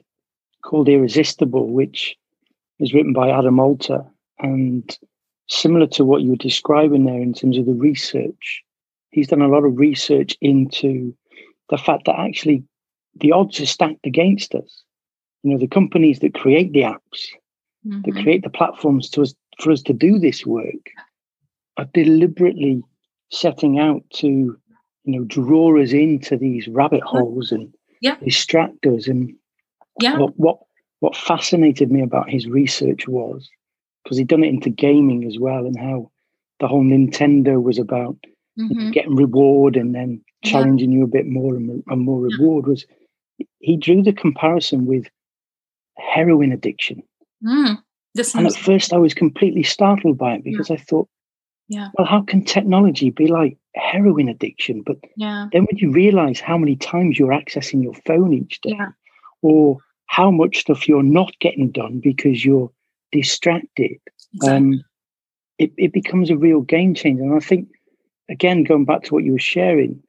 called Irresistible, which is written by Adam Alter. And similar to what you were describing there in terms of the research, he's done a lot of research into the fact that actually the odds are stacked against us. You know, the companies that create the apps, mm-hmm. that create the platforms to us for us to do this work are deliberately setting out to, you know, draw us into these rabbit holes and yeah. distract us. And yeah. what, what what fascinated me about his research was because he'd done it into gaming as well and how the whole Nintendo was about mm-hmm. getting reward and then challenging yeah. you a bit more and, and more reward was he drew the comparison with heroin addiction. Mm, and at first I was completely startled by it because yeah. I thought, yeah. well, how can technology be like heroin addiction? But yeah. then when you realize how many times you're accessing your phone each day, or how much stuff you're not getting done because you're distracted, exactly. um, it, it becomes a real game changer. And I think, again, going back to what you were sharing,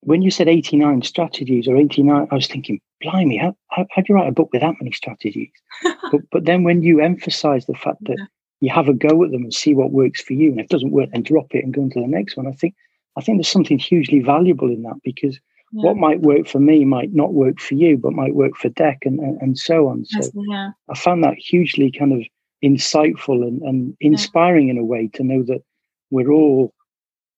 when you said 89 strategies or 89, I was thinking, blimey, how, how, how do you write a book with that many strategies? but, but then when you emphasize the fact that yeah. you have a go at them and see what works for you, and if it doesn't work, then drop it and go into the next one, I think I think there's something hugely valuable in that because yeah. what might work for me might not work for you, but might work for Deck and, and, and so on. So yeah. I found that hugely kind of insightful and, and inspiring in a way to know that we're all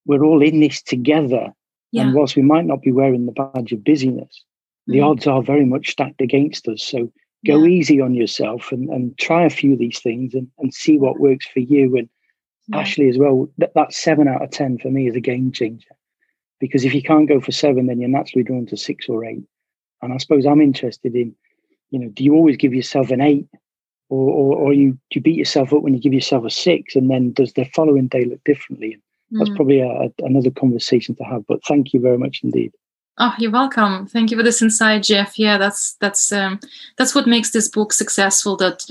we're all in this together yeah. And whilst we might not be wearing the badge of busyness, the mm-hmm. odds are very much stacked against us. So go yeah. easy on yourself and, and try a few of these things and, and see what works for you. And yeah. Ashley as well, that, that seven out of 10 for me is a game changer. Because if you can't go for seven, then you're naturally drawn to six or eight. And I suppose I'm interested in, you know, do you always give yourself an eight or, or, or you, do you beat yourself up when you give yourself a six and then does the following day look differently? That's mm. probably a, another conversation to have. But thank you very much indeed. Oh, you're welcome. Thank you for this insight, Jeff. Yeah, that's that's um, that's what makes this book successful. That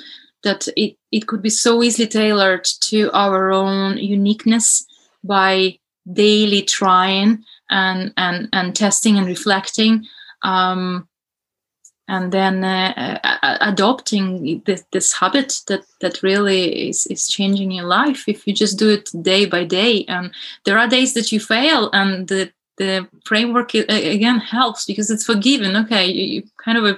that it it could be so easily tailored to our own uniqueness by daily trying and and and testing and reflecting. Um, and then uh, uh, adopting this, this, habit that that really is, is changing your life. If you just do it day by day and there are days that you fail and the the framework again helps because it's forgiven. Okay you, kind of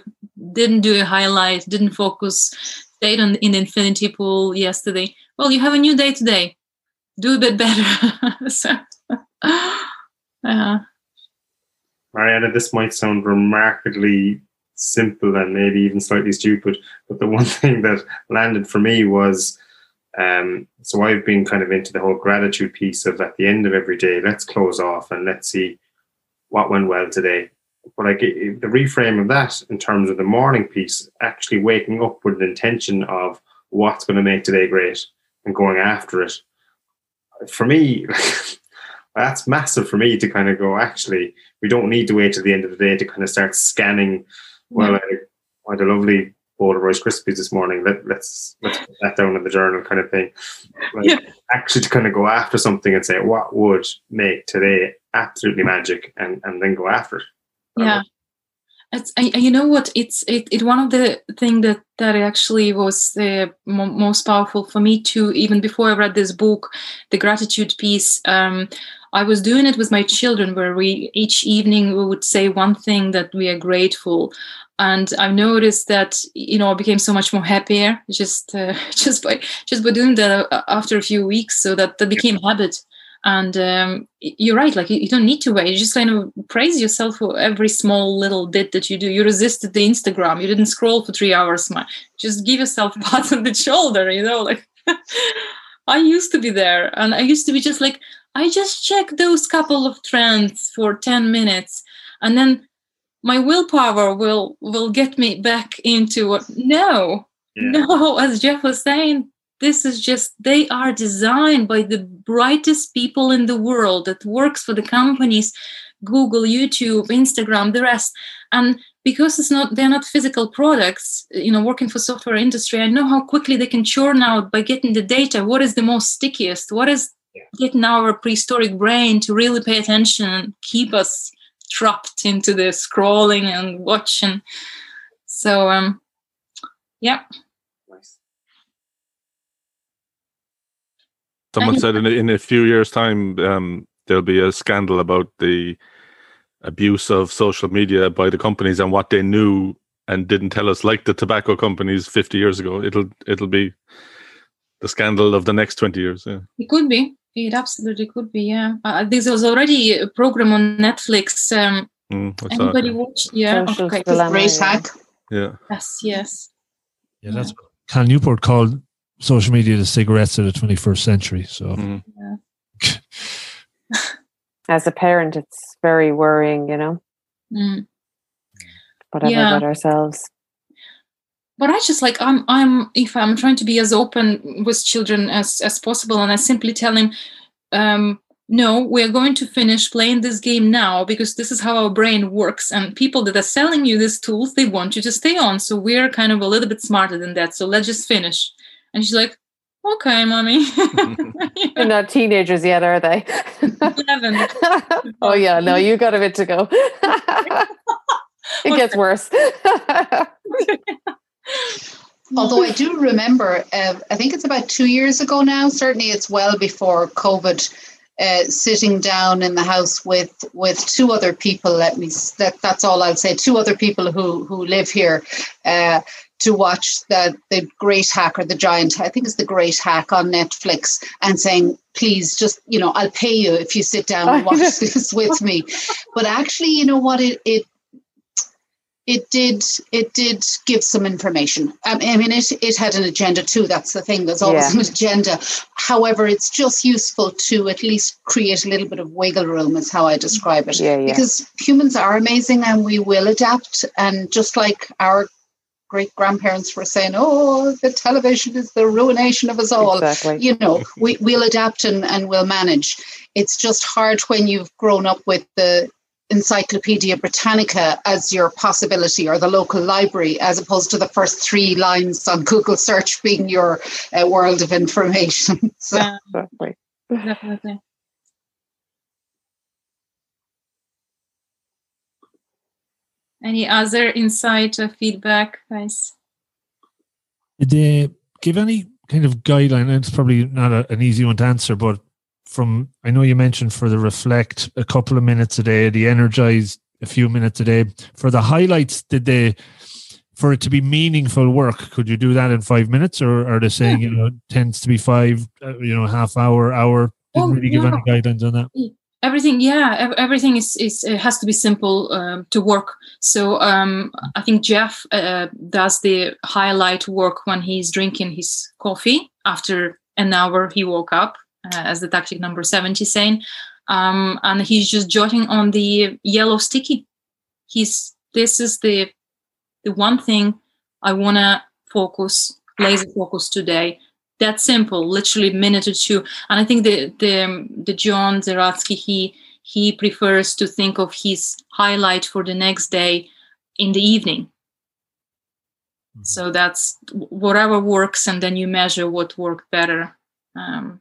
didn't do a highlight didn't focus stayed on in the infinity pool yesterday. Well you have a new day today. Do a bit better. So uh, marianna this might sound remarkably simple and maybe even slightly stupid. But the one thing that landed for me was um, so I've been kind of into the whole gratitude piece of at the end of every day, let's close off and let's see what went well today. But like the reframe of that in terms of the morning piece, actually waking up with an intention of what's going to make today great and going after it. For me, that's massive for me to kind of go, actually, we don't need to wait till the end of the day to kind of start scanning well, I, I had a lovely bowl of Rice Krispies this morning. Let, let's let's put that down in the journal, kind of thing. Like, yeah. Actually, to kind of go after something and say what would make today absolutely magic, and and then go after it. Yeah. It's, you know what it's it, it one of the thing that that actually was the most powerful for me too even before i read this book the gratitude piece um, I was doing it with my children where we each evening we would say one thing that we are grateful. And I've noticed that you know I became so much more happier just uh, just by just by doing that uh, after a few weeks. So that that became habit. And um, you're right, like you, don't need to wait. You just kind of praise yourself for every small little bit that you do. You resisted the Instagram. You didn't scroll for three hours. Man. Just give yourself a pat on the shoulder. You know, like I used to be there, and I used to be just like, I just check those couple of trends for 10 minutes and then my willpower will will get me back into what no yeah. no as jeff was saying this is just they are designed by the brightest people in the world that works for the companies google youtube instagram the rest and because it's not they're not physical products you know working for software industry i know how quickly they can churn out by getting the data what is the most stickiest what is getting our prehistoric brain to really pay attention and keep us trapped into the scrolling and watching. So um, yeah. Someone said in a, in a few years' time um, there'll be a scandal about the abuse of social media by the companies and what they knew and didn't tell us, like the tobacco companies 50 years ago. It'll it'll be the scandal of the next 20 years. Yeah. It could be. It absolutely could be. Yeah. Uh, this was already a program on Netflix. Um, mm, anybody that? watch? Yeah. Social okay. Great hack. Yeah. Yes. Yes. Yeah, that's what Cal Newport called social media the cigarettes of the 21st century. So. Mm. Yeah. As a parent, it's very worrying, you know. Mm. Whatever yeah. about ourselves but I just like I'm I'm if I'm trying to be as open with children as as possible, and I simply tell him, um, no, we're going to finish playing this game now because this is how our brain works. And people that are selling you these tools, they want you to stay on. So we're kind of a little bit smarter than that. So let's just finish. And she's like, okay, mommy. They're not teenagers yet, are they? 11. oh, yeah. No, you got a bit to go. it gets worse. Although I do remember, uh, I think it's about two years ago now. Certainly, it's well before COVID. Uh, sitting down in the house with with two other people. Let me that that's all I'll say. Two other people who who live here. Uh, to watch the the Great Hack or the Giant, I think it's the Great Hack on Netflix, and saying, "Please, just you know, I'll pay you if you sit down and watch this with me." But actually, you know what? It it it did it did give some information um, i mean it, it had an agenda too that's the thing there's always yeah. an agenda however it's just useful to at least create a little bit of wiggle room is how i describe it yeah, yeah. because humans are amazing and we will adapt and just like our great grandparents were saying oh the television is the ruination of us all exactly. you know we, we'll adapt and, and we'll manage it's just hard when you've grown up with the Encyclopedia Britannica as your possibility or the local library, as opposed to the first three lines on Google search being your uh, world of information. so. Yeah, definitely. definitely. Any other insight or feedback, guys? Did they give any kind of guideline? It's probably not a, an easy one to answer, but from I know you mentioned for the reflect a couple of minutes a day, the energize a few minutes a day. For the highlights, did they for it to be meaningful work, could you do that in five minutes, or are they saying yeah. you know tends to be five, uh, you know, half hour, hour? Didn't oh, really give yeah. any guidelines on that. Everything, yeah, everything is is it has to be simple um, to work. So um, I think Jeff uh, does the highlight work when he's drinking his coffee after an hour he woke up uh, as the tactic number 70 saying. Um, and he's just jotting on the yellow sticky. He's this is the the one thing i want to focus laser focus today. That simple literally minute or two. And i think the the the john zeratsky he he prefers to think of his highlight for the next day in the evening. Mm-hmm. so that's whatever works and then you measure what worked better um,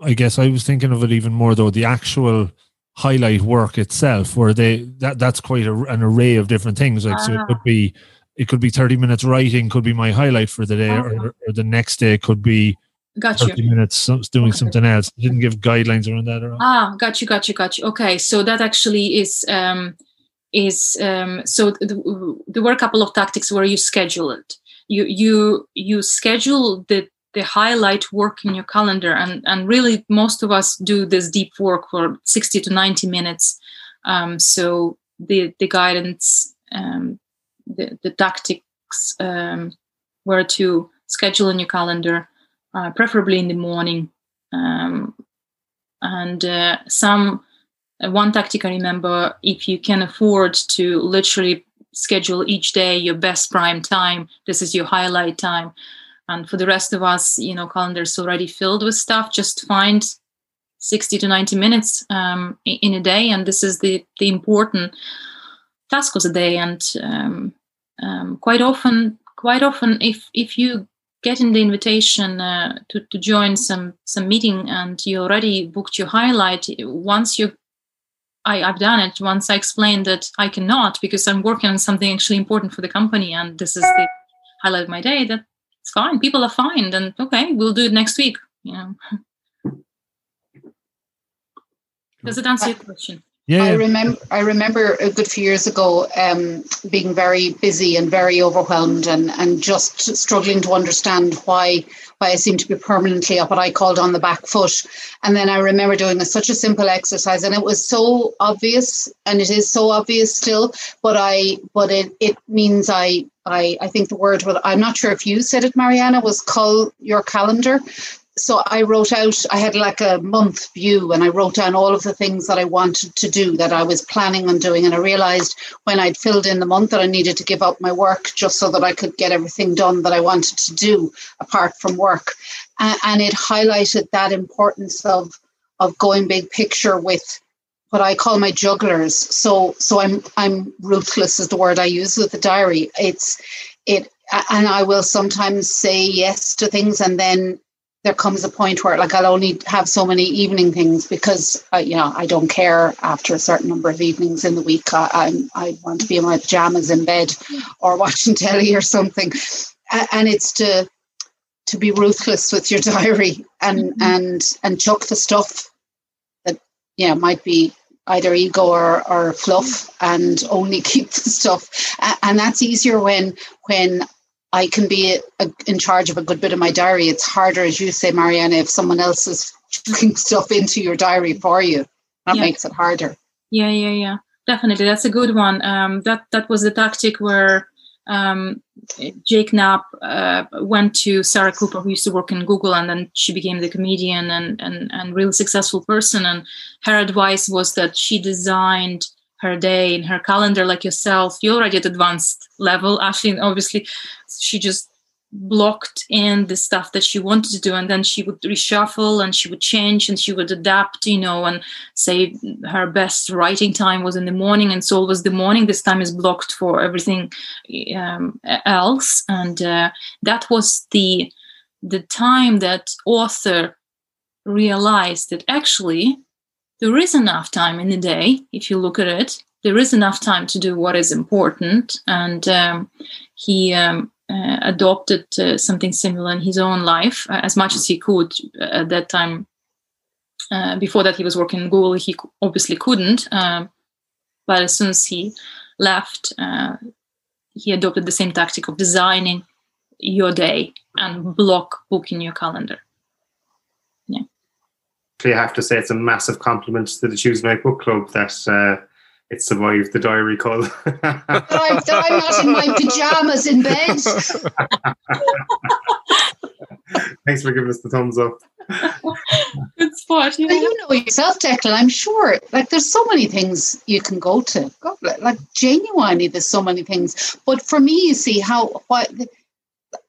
I guess I was thinking of it even more though the actual highlight work itself, where they that that's quite a, an array of different things. Like so, it could be it could be thirty minutes writing, could be my highlight for the day, or, uh-huh. or the next day could be got 30 you. minutes doing okay. something else. didn't give guidelines around that. Or ah, got you, got you, got you. Okay, so that actually is um, is um, so the, there were a couple of tactics where you schedule it. You you you schedule the the highlight work in your calendar. And and really most of us do this deep work for 60 to 90 minutes. Um, so the the guidance um, the, the tactics um, were to schedule in your calendar uh, preferably in the morning. Um, and uh, some uh, one tactic i remember if you can afford to literally schedule each day your best prime time this is your highlight time and for the rest of us you know calendars already filled with stuff just find 60 to 90 minutes um, in a day and this is the the important task of the day and um, um, quite often quite often if if you get in the invitation uh, to, to join some some meeting and you already booked your highlight once you I, I've done it. Once I explained that I cannot because I'm working on something actually important for the company and this is the highlight of my day, that it's fine. People are fine. Then okay, we'll do it next week. You know. Does it answer your question? Yeah. I remember. I remember a good few years ago um, being very busy and very overwhelmed, and and just struggling to understand why why I seemed to be permanently up what I called on the back foot. And then I remember doing a, such a simple exercise, and it was so obvious, and it is so obvious still. But I, but it it means I I I think the word. I'm not sure if you said it, Marianna, was call your calendar so I wrote out, I had like a month view and I wrote down all of the things that I wanted to do that I was planning on doing. And I realized when I'd filled in the month that I needed to give up my work just so that I could get everything done that I wanted to do apart from work. And, it highlighted that importance of, of going big picture with what I call my jugglers. So, so I'm, I'm ruthless is the word I use with the diary. It's, it, and I will sometimes say yes to things and then there comes a point where like I'll only have so many evening things because I, you know I don't care after a certain number of evenings in the week. I, I'm I want to be in my pajamas in bed or watching telly or something, and it's to to be ruthless with your diary and mm-hmm. and and chuck the stuff that yeah might be either ego or, or fluff and only keep the stuff and that's easier when when I can be a, a, in charge of a good bit of my diary. It's harder, as you say, Marianna, if someone else is putting stuff into your diary for you. That yeah. makes it harder. Yeah, yeah, yeah. Definitely, that's a good one. Um, that that was the tactic where um, Jake Knapp uh, went to Sarah Cooper, who used to work in Google, and then she became the comedian and and and really successful person. And her advice was that she designed her day in her calendar like yourself. You're already at advanced level. Ashley, obviously, she just blocked in the stuff that she wanted to do and then she would reshuffle and she would change and she would adapt you know and say her best writing time was in the morning and so was the morning. This time is blocked for everything um, else. And uh, that was the the time that author realized that actually there is enough time in the day if you look at it there is enough time to do what is important. And um, he um, uh, adopted uh, something similar in his own life uh, as much as he could at that time. before that, he was working in Google. He obviously couldn't, um, but as soon as he left, he adopted the same tactic of designing your day and block booking your calendar. Yeah. You have to say it's a massive compliment to the Make Book Club that uh, it survived the diary call. that, I'm, that I'm not in my pajamas in bed. Thanks for giving us the thumbs up. Good spot. Yeah. you know yourself, Declan. I'm sure. Like, there's so many things you can go to. God, like, genuinely, there's so many things. But for me, you see how what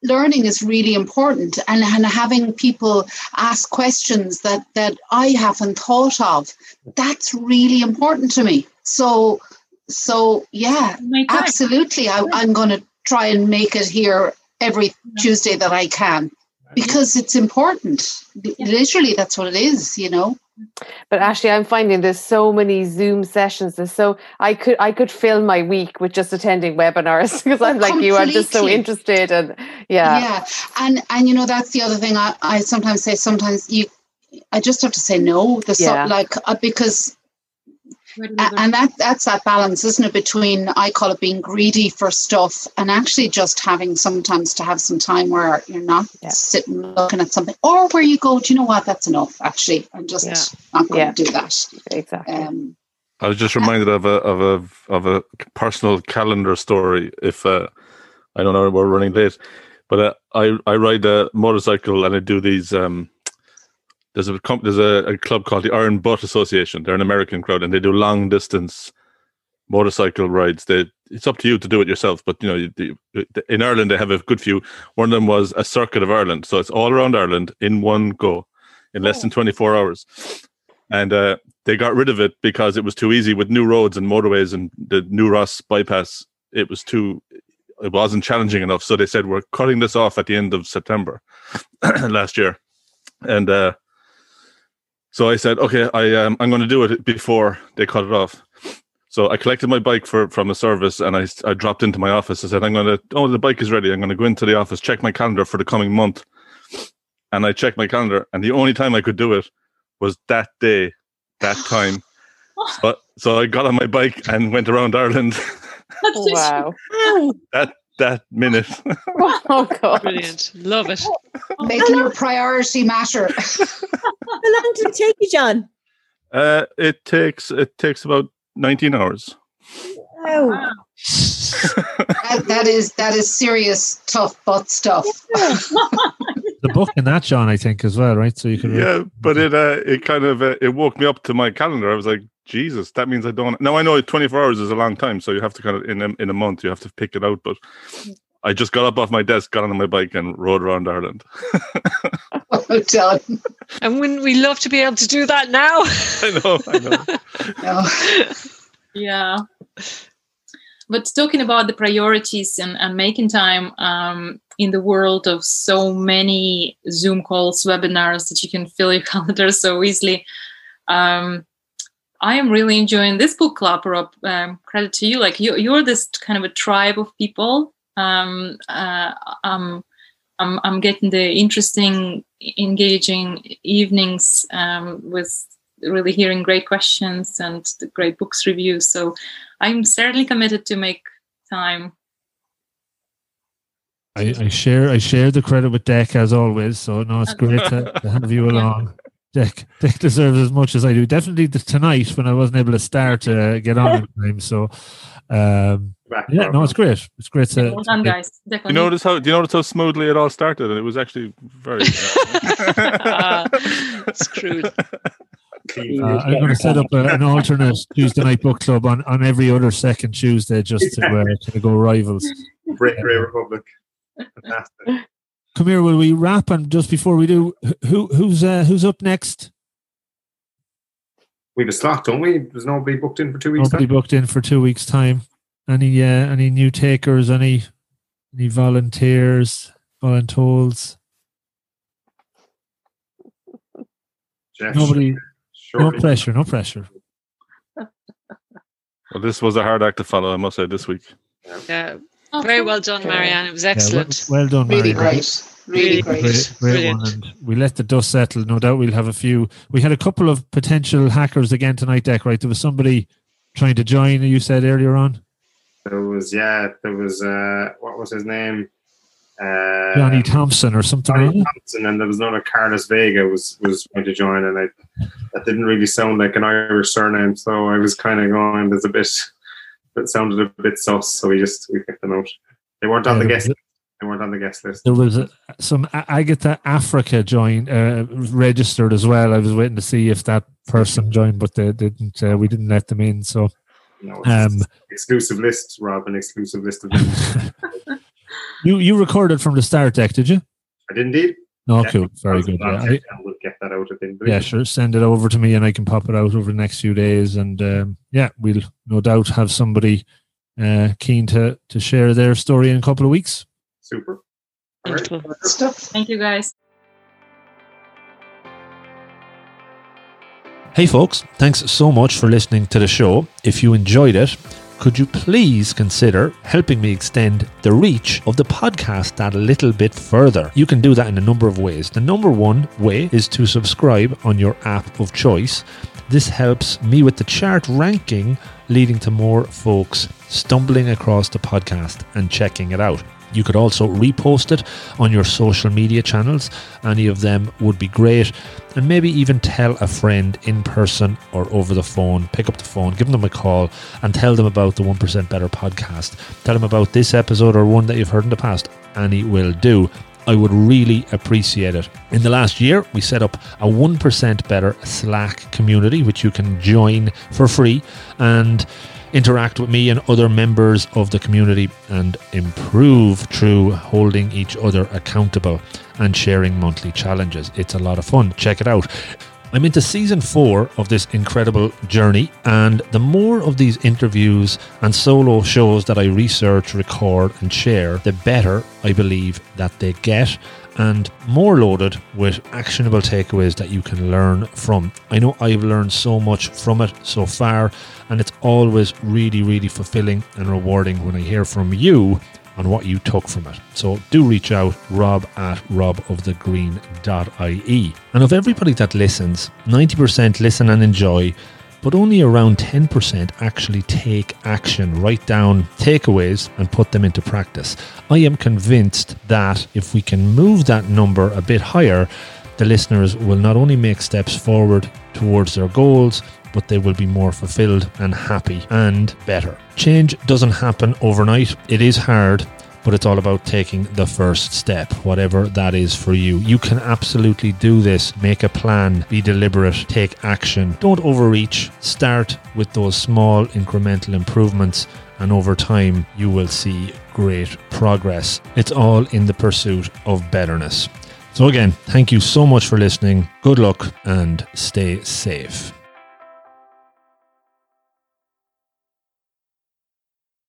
learning is really important and, and having people ask questions that that I haven't thought of that's really important to me so so yeah absolutely. I, i'm going to try and make it here every tuesday that i can because it's important. Literally that's what it is you know? But actually i'm finding there's so many zoom sessions there's so i could i could fill my week with just attending webinars because i'm like you i'm just so interested and yeah. Yeah and and you know that's the other thing i, I sometimes say sometimes you i just have to say no there's yeah. so, like uh, because and that that's that balance isn't it between i call it being greedy for stuff and actually just having sometimes to have some time where you're not yeah. sitting looking at something or where you go do you know what that's enough actually i'm just yeah. not going yeah. to do that exactly um, i was just reminded of a of a of a personal calendar story if uh, i don't know we're running late but uh, i i ride a motorcycle and i do these um there's a there's a, a, club called the Iron Butt Association. They're an American crowd, and they do long distance motorcycle rides. They it's up to you to do it yourself, but you know, the, in Ireland they have a good few. One of them was a circuit of Ireland, so it's all around Ireland in one go, in less than 24 hours. And uh, they got rid of it because it was too easy with new roads and motorways and the new Ross bypass. It was too, it wasn't challenging enough. So they said we're cutting this off at the end of September last year, and uh, So I said, okay, I um, I'm going to do it before they cut it off. So I collected my bike for from a service and I, I dropped into my office. I said, I'm going to, oh, the bike is ready. I'm going to go into the office, check my calendar for the coming month. And I checked my calendar, and the only time I could do it was that day, that time. so, so I got on my bike and went around Ireland. wow. that that minute. oh god. Brilliant. Love it. Making your priority matter. How long did it take you, John? Uh, it takes it takes about 19 hours. Oh, that, that is that is serious tough butt stuff. The book and that, John, I think as well, right? So you can Yeah, but it uh, it kind of uh, it woke me up to my calendar. I was like, Jesus, that means I don't. Now I know 24 hours is a long time, so you have to kind of in a, in a month you have to pick it out. But I just got up off my desk, got on my bike, and rode around Ireland. well done. And wouldn't we love to be able to do that now? I know, I know. No. Yeah. But talking about the priorities and, and making time um, in the world of so many Zoom calls, webinars that you can fill your calendar so easily, um, I am really enjoying this book club, Rob. Um, credit to you. Like you, you're this kind of a tribe of people. Um, uh, um, I'm, I'm getting the interesting, engaging evenings um, with really hearing great questions and the great books reviews. So I'm certainly committed to make time. I, I share I share the credit with Deck as always. So no, it's great to, to have you along. Deck Deck deserves as much as I do. Definitely the, tonight when I wasn't able to start to get on in time. So um, yeah, no, it's great. It's great to. Well done, guys. Do you notice how? Do you notice how smoothly it all started? And it was actually very. It's crude. Uh, I'm going to set up a, an alternate Tuesday night book club on, on every other second Tuesday just to, uh, to go rivals. Break Grey Republic. Fantastic. Come here, will we wrap? And just before we do, who who's uh, who's up next? We have a slot, don't we? There's nobody booked in for two weeks. Nobody time? booked in for two weeks' time. Any uh, any new takers? Any any volunteers? Volunteers? Jeff, Nobody. No pressure. No pressure. Well, this was a hard act to follow, I must say, this week. Yeah. Very well done, Marianna. It was Yeah, well- excellent. well, done, Really great. Really Really great. Great, great one. Brilliant. And we let the dust settle. No doubt we'll have a few. We had a couple of potential hackers again tonight, Deck, right? There was somebody trying to join, you said earlier on. There was, yeah, there was, uh, what was his name? Uh, Johnny Thompson or something. Johnny wasn't? Thompson, and there was another Carlos Vega was was going to join, and I that didn't really sound like an Irish surname, so I was kind of going. There's a bit, it sounded a bit sus, so we just we picked them out. They weren't on Yeah, the guest. was They weren't on the guest list. There was a, some Agatha Africa joined, uh, registered as well. I was waiting to see if that person joined, but they didn't. Uh, we didn't let them in. So, No, um, exclusive list, Rob, an exclusive list of you you recorded from the start, Deck, did you? I did indeed. No, Yeah. cool, very good. Yeah, I, we'll get that out at the of the yeah, week. sure. Send it over to me, and I can pop it out over the next few days. And um, yeah, we'll no doubt have somebody uh, keen to to share their story in a couple of weeks. Super. All right. Stuff. Thank you, guys. Hey, folks, thanks so much for listening to the show. If you enjoyed it, could you please consider helping me extend the reach of the podcast that a little bit further? You can do that in a number of ways. The number one way is to subscribe on your app of choice. This helps me with the chart ranking, leading to more folks stumbling across the podcast and checking it out. You could also repost it on your social media channels. Any of them would be great. And maybe even tell a friend in person or over the phone. Pick up the phone, give them a call, and tell them about the 1% Better podcast. Tell them about this episode or one that you've heard in the past. Any will do. I would really appreciate it. In the last year, we set up a 1% Better Slack community, which you can join for free and interact with me and other members of the community and improve through holding each other accountable and sharing monthly challenges. It's a lot of fun. Check it out. I'm into season four of this incredible journey, and the more of these interviews and solo shows that I research, record, and share, the better I believe that they get and more loaded with actionable takeaways that you can learn from. I know I've learned so much from it so far, and it's always really, really fulfilling and rewarding when I hear from you on what you took from it. So do reach out, rob at robofthegreen.ie. And of everybody that listens, 90% listen and enjoy, but only around 10% actually take action, write down takeaways, and put them into practice. I am convinced that if we can move that number a bit higher, the listeners will not only make steps forward towards their goals, but they will be more fulfilled and happy and better. Change doesn't happen overnight, it is hard. But it's all about taking the first step, whatever that is for you. You can absolutely do this. Make a plan, be deliberate, take action. Don't overreach. Start with those small incremental improvements, and over time, you will see great progress. It's all in the pursuit of betterness. So, again, thank you so much for listening. Good luck and stay safe.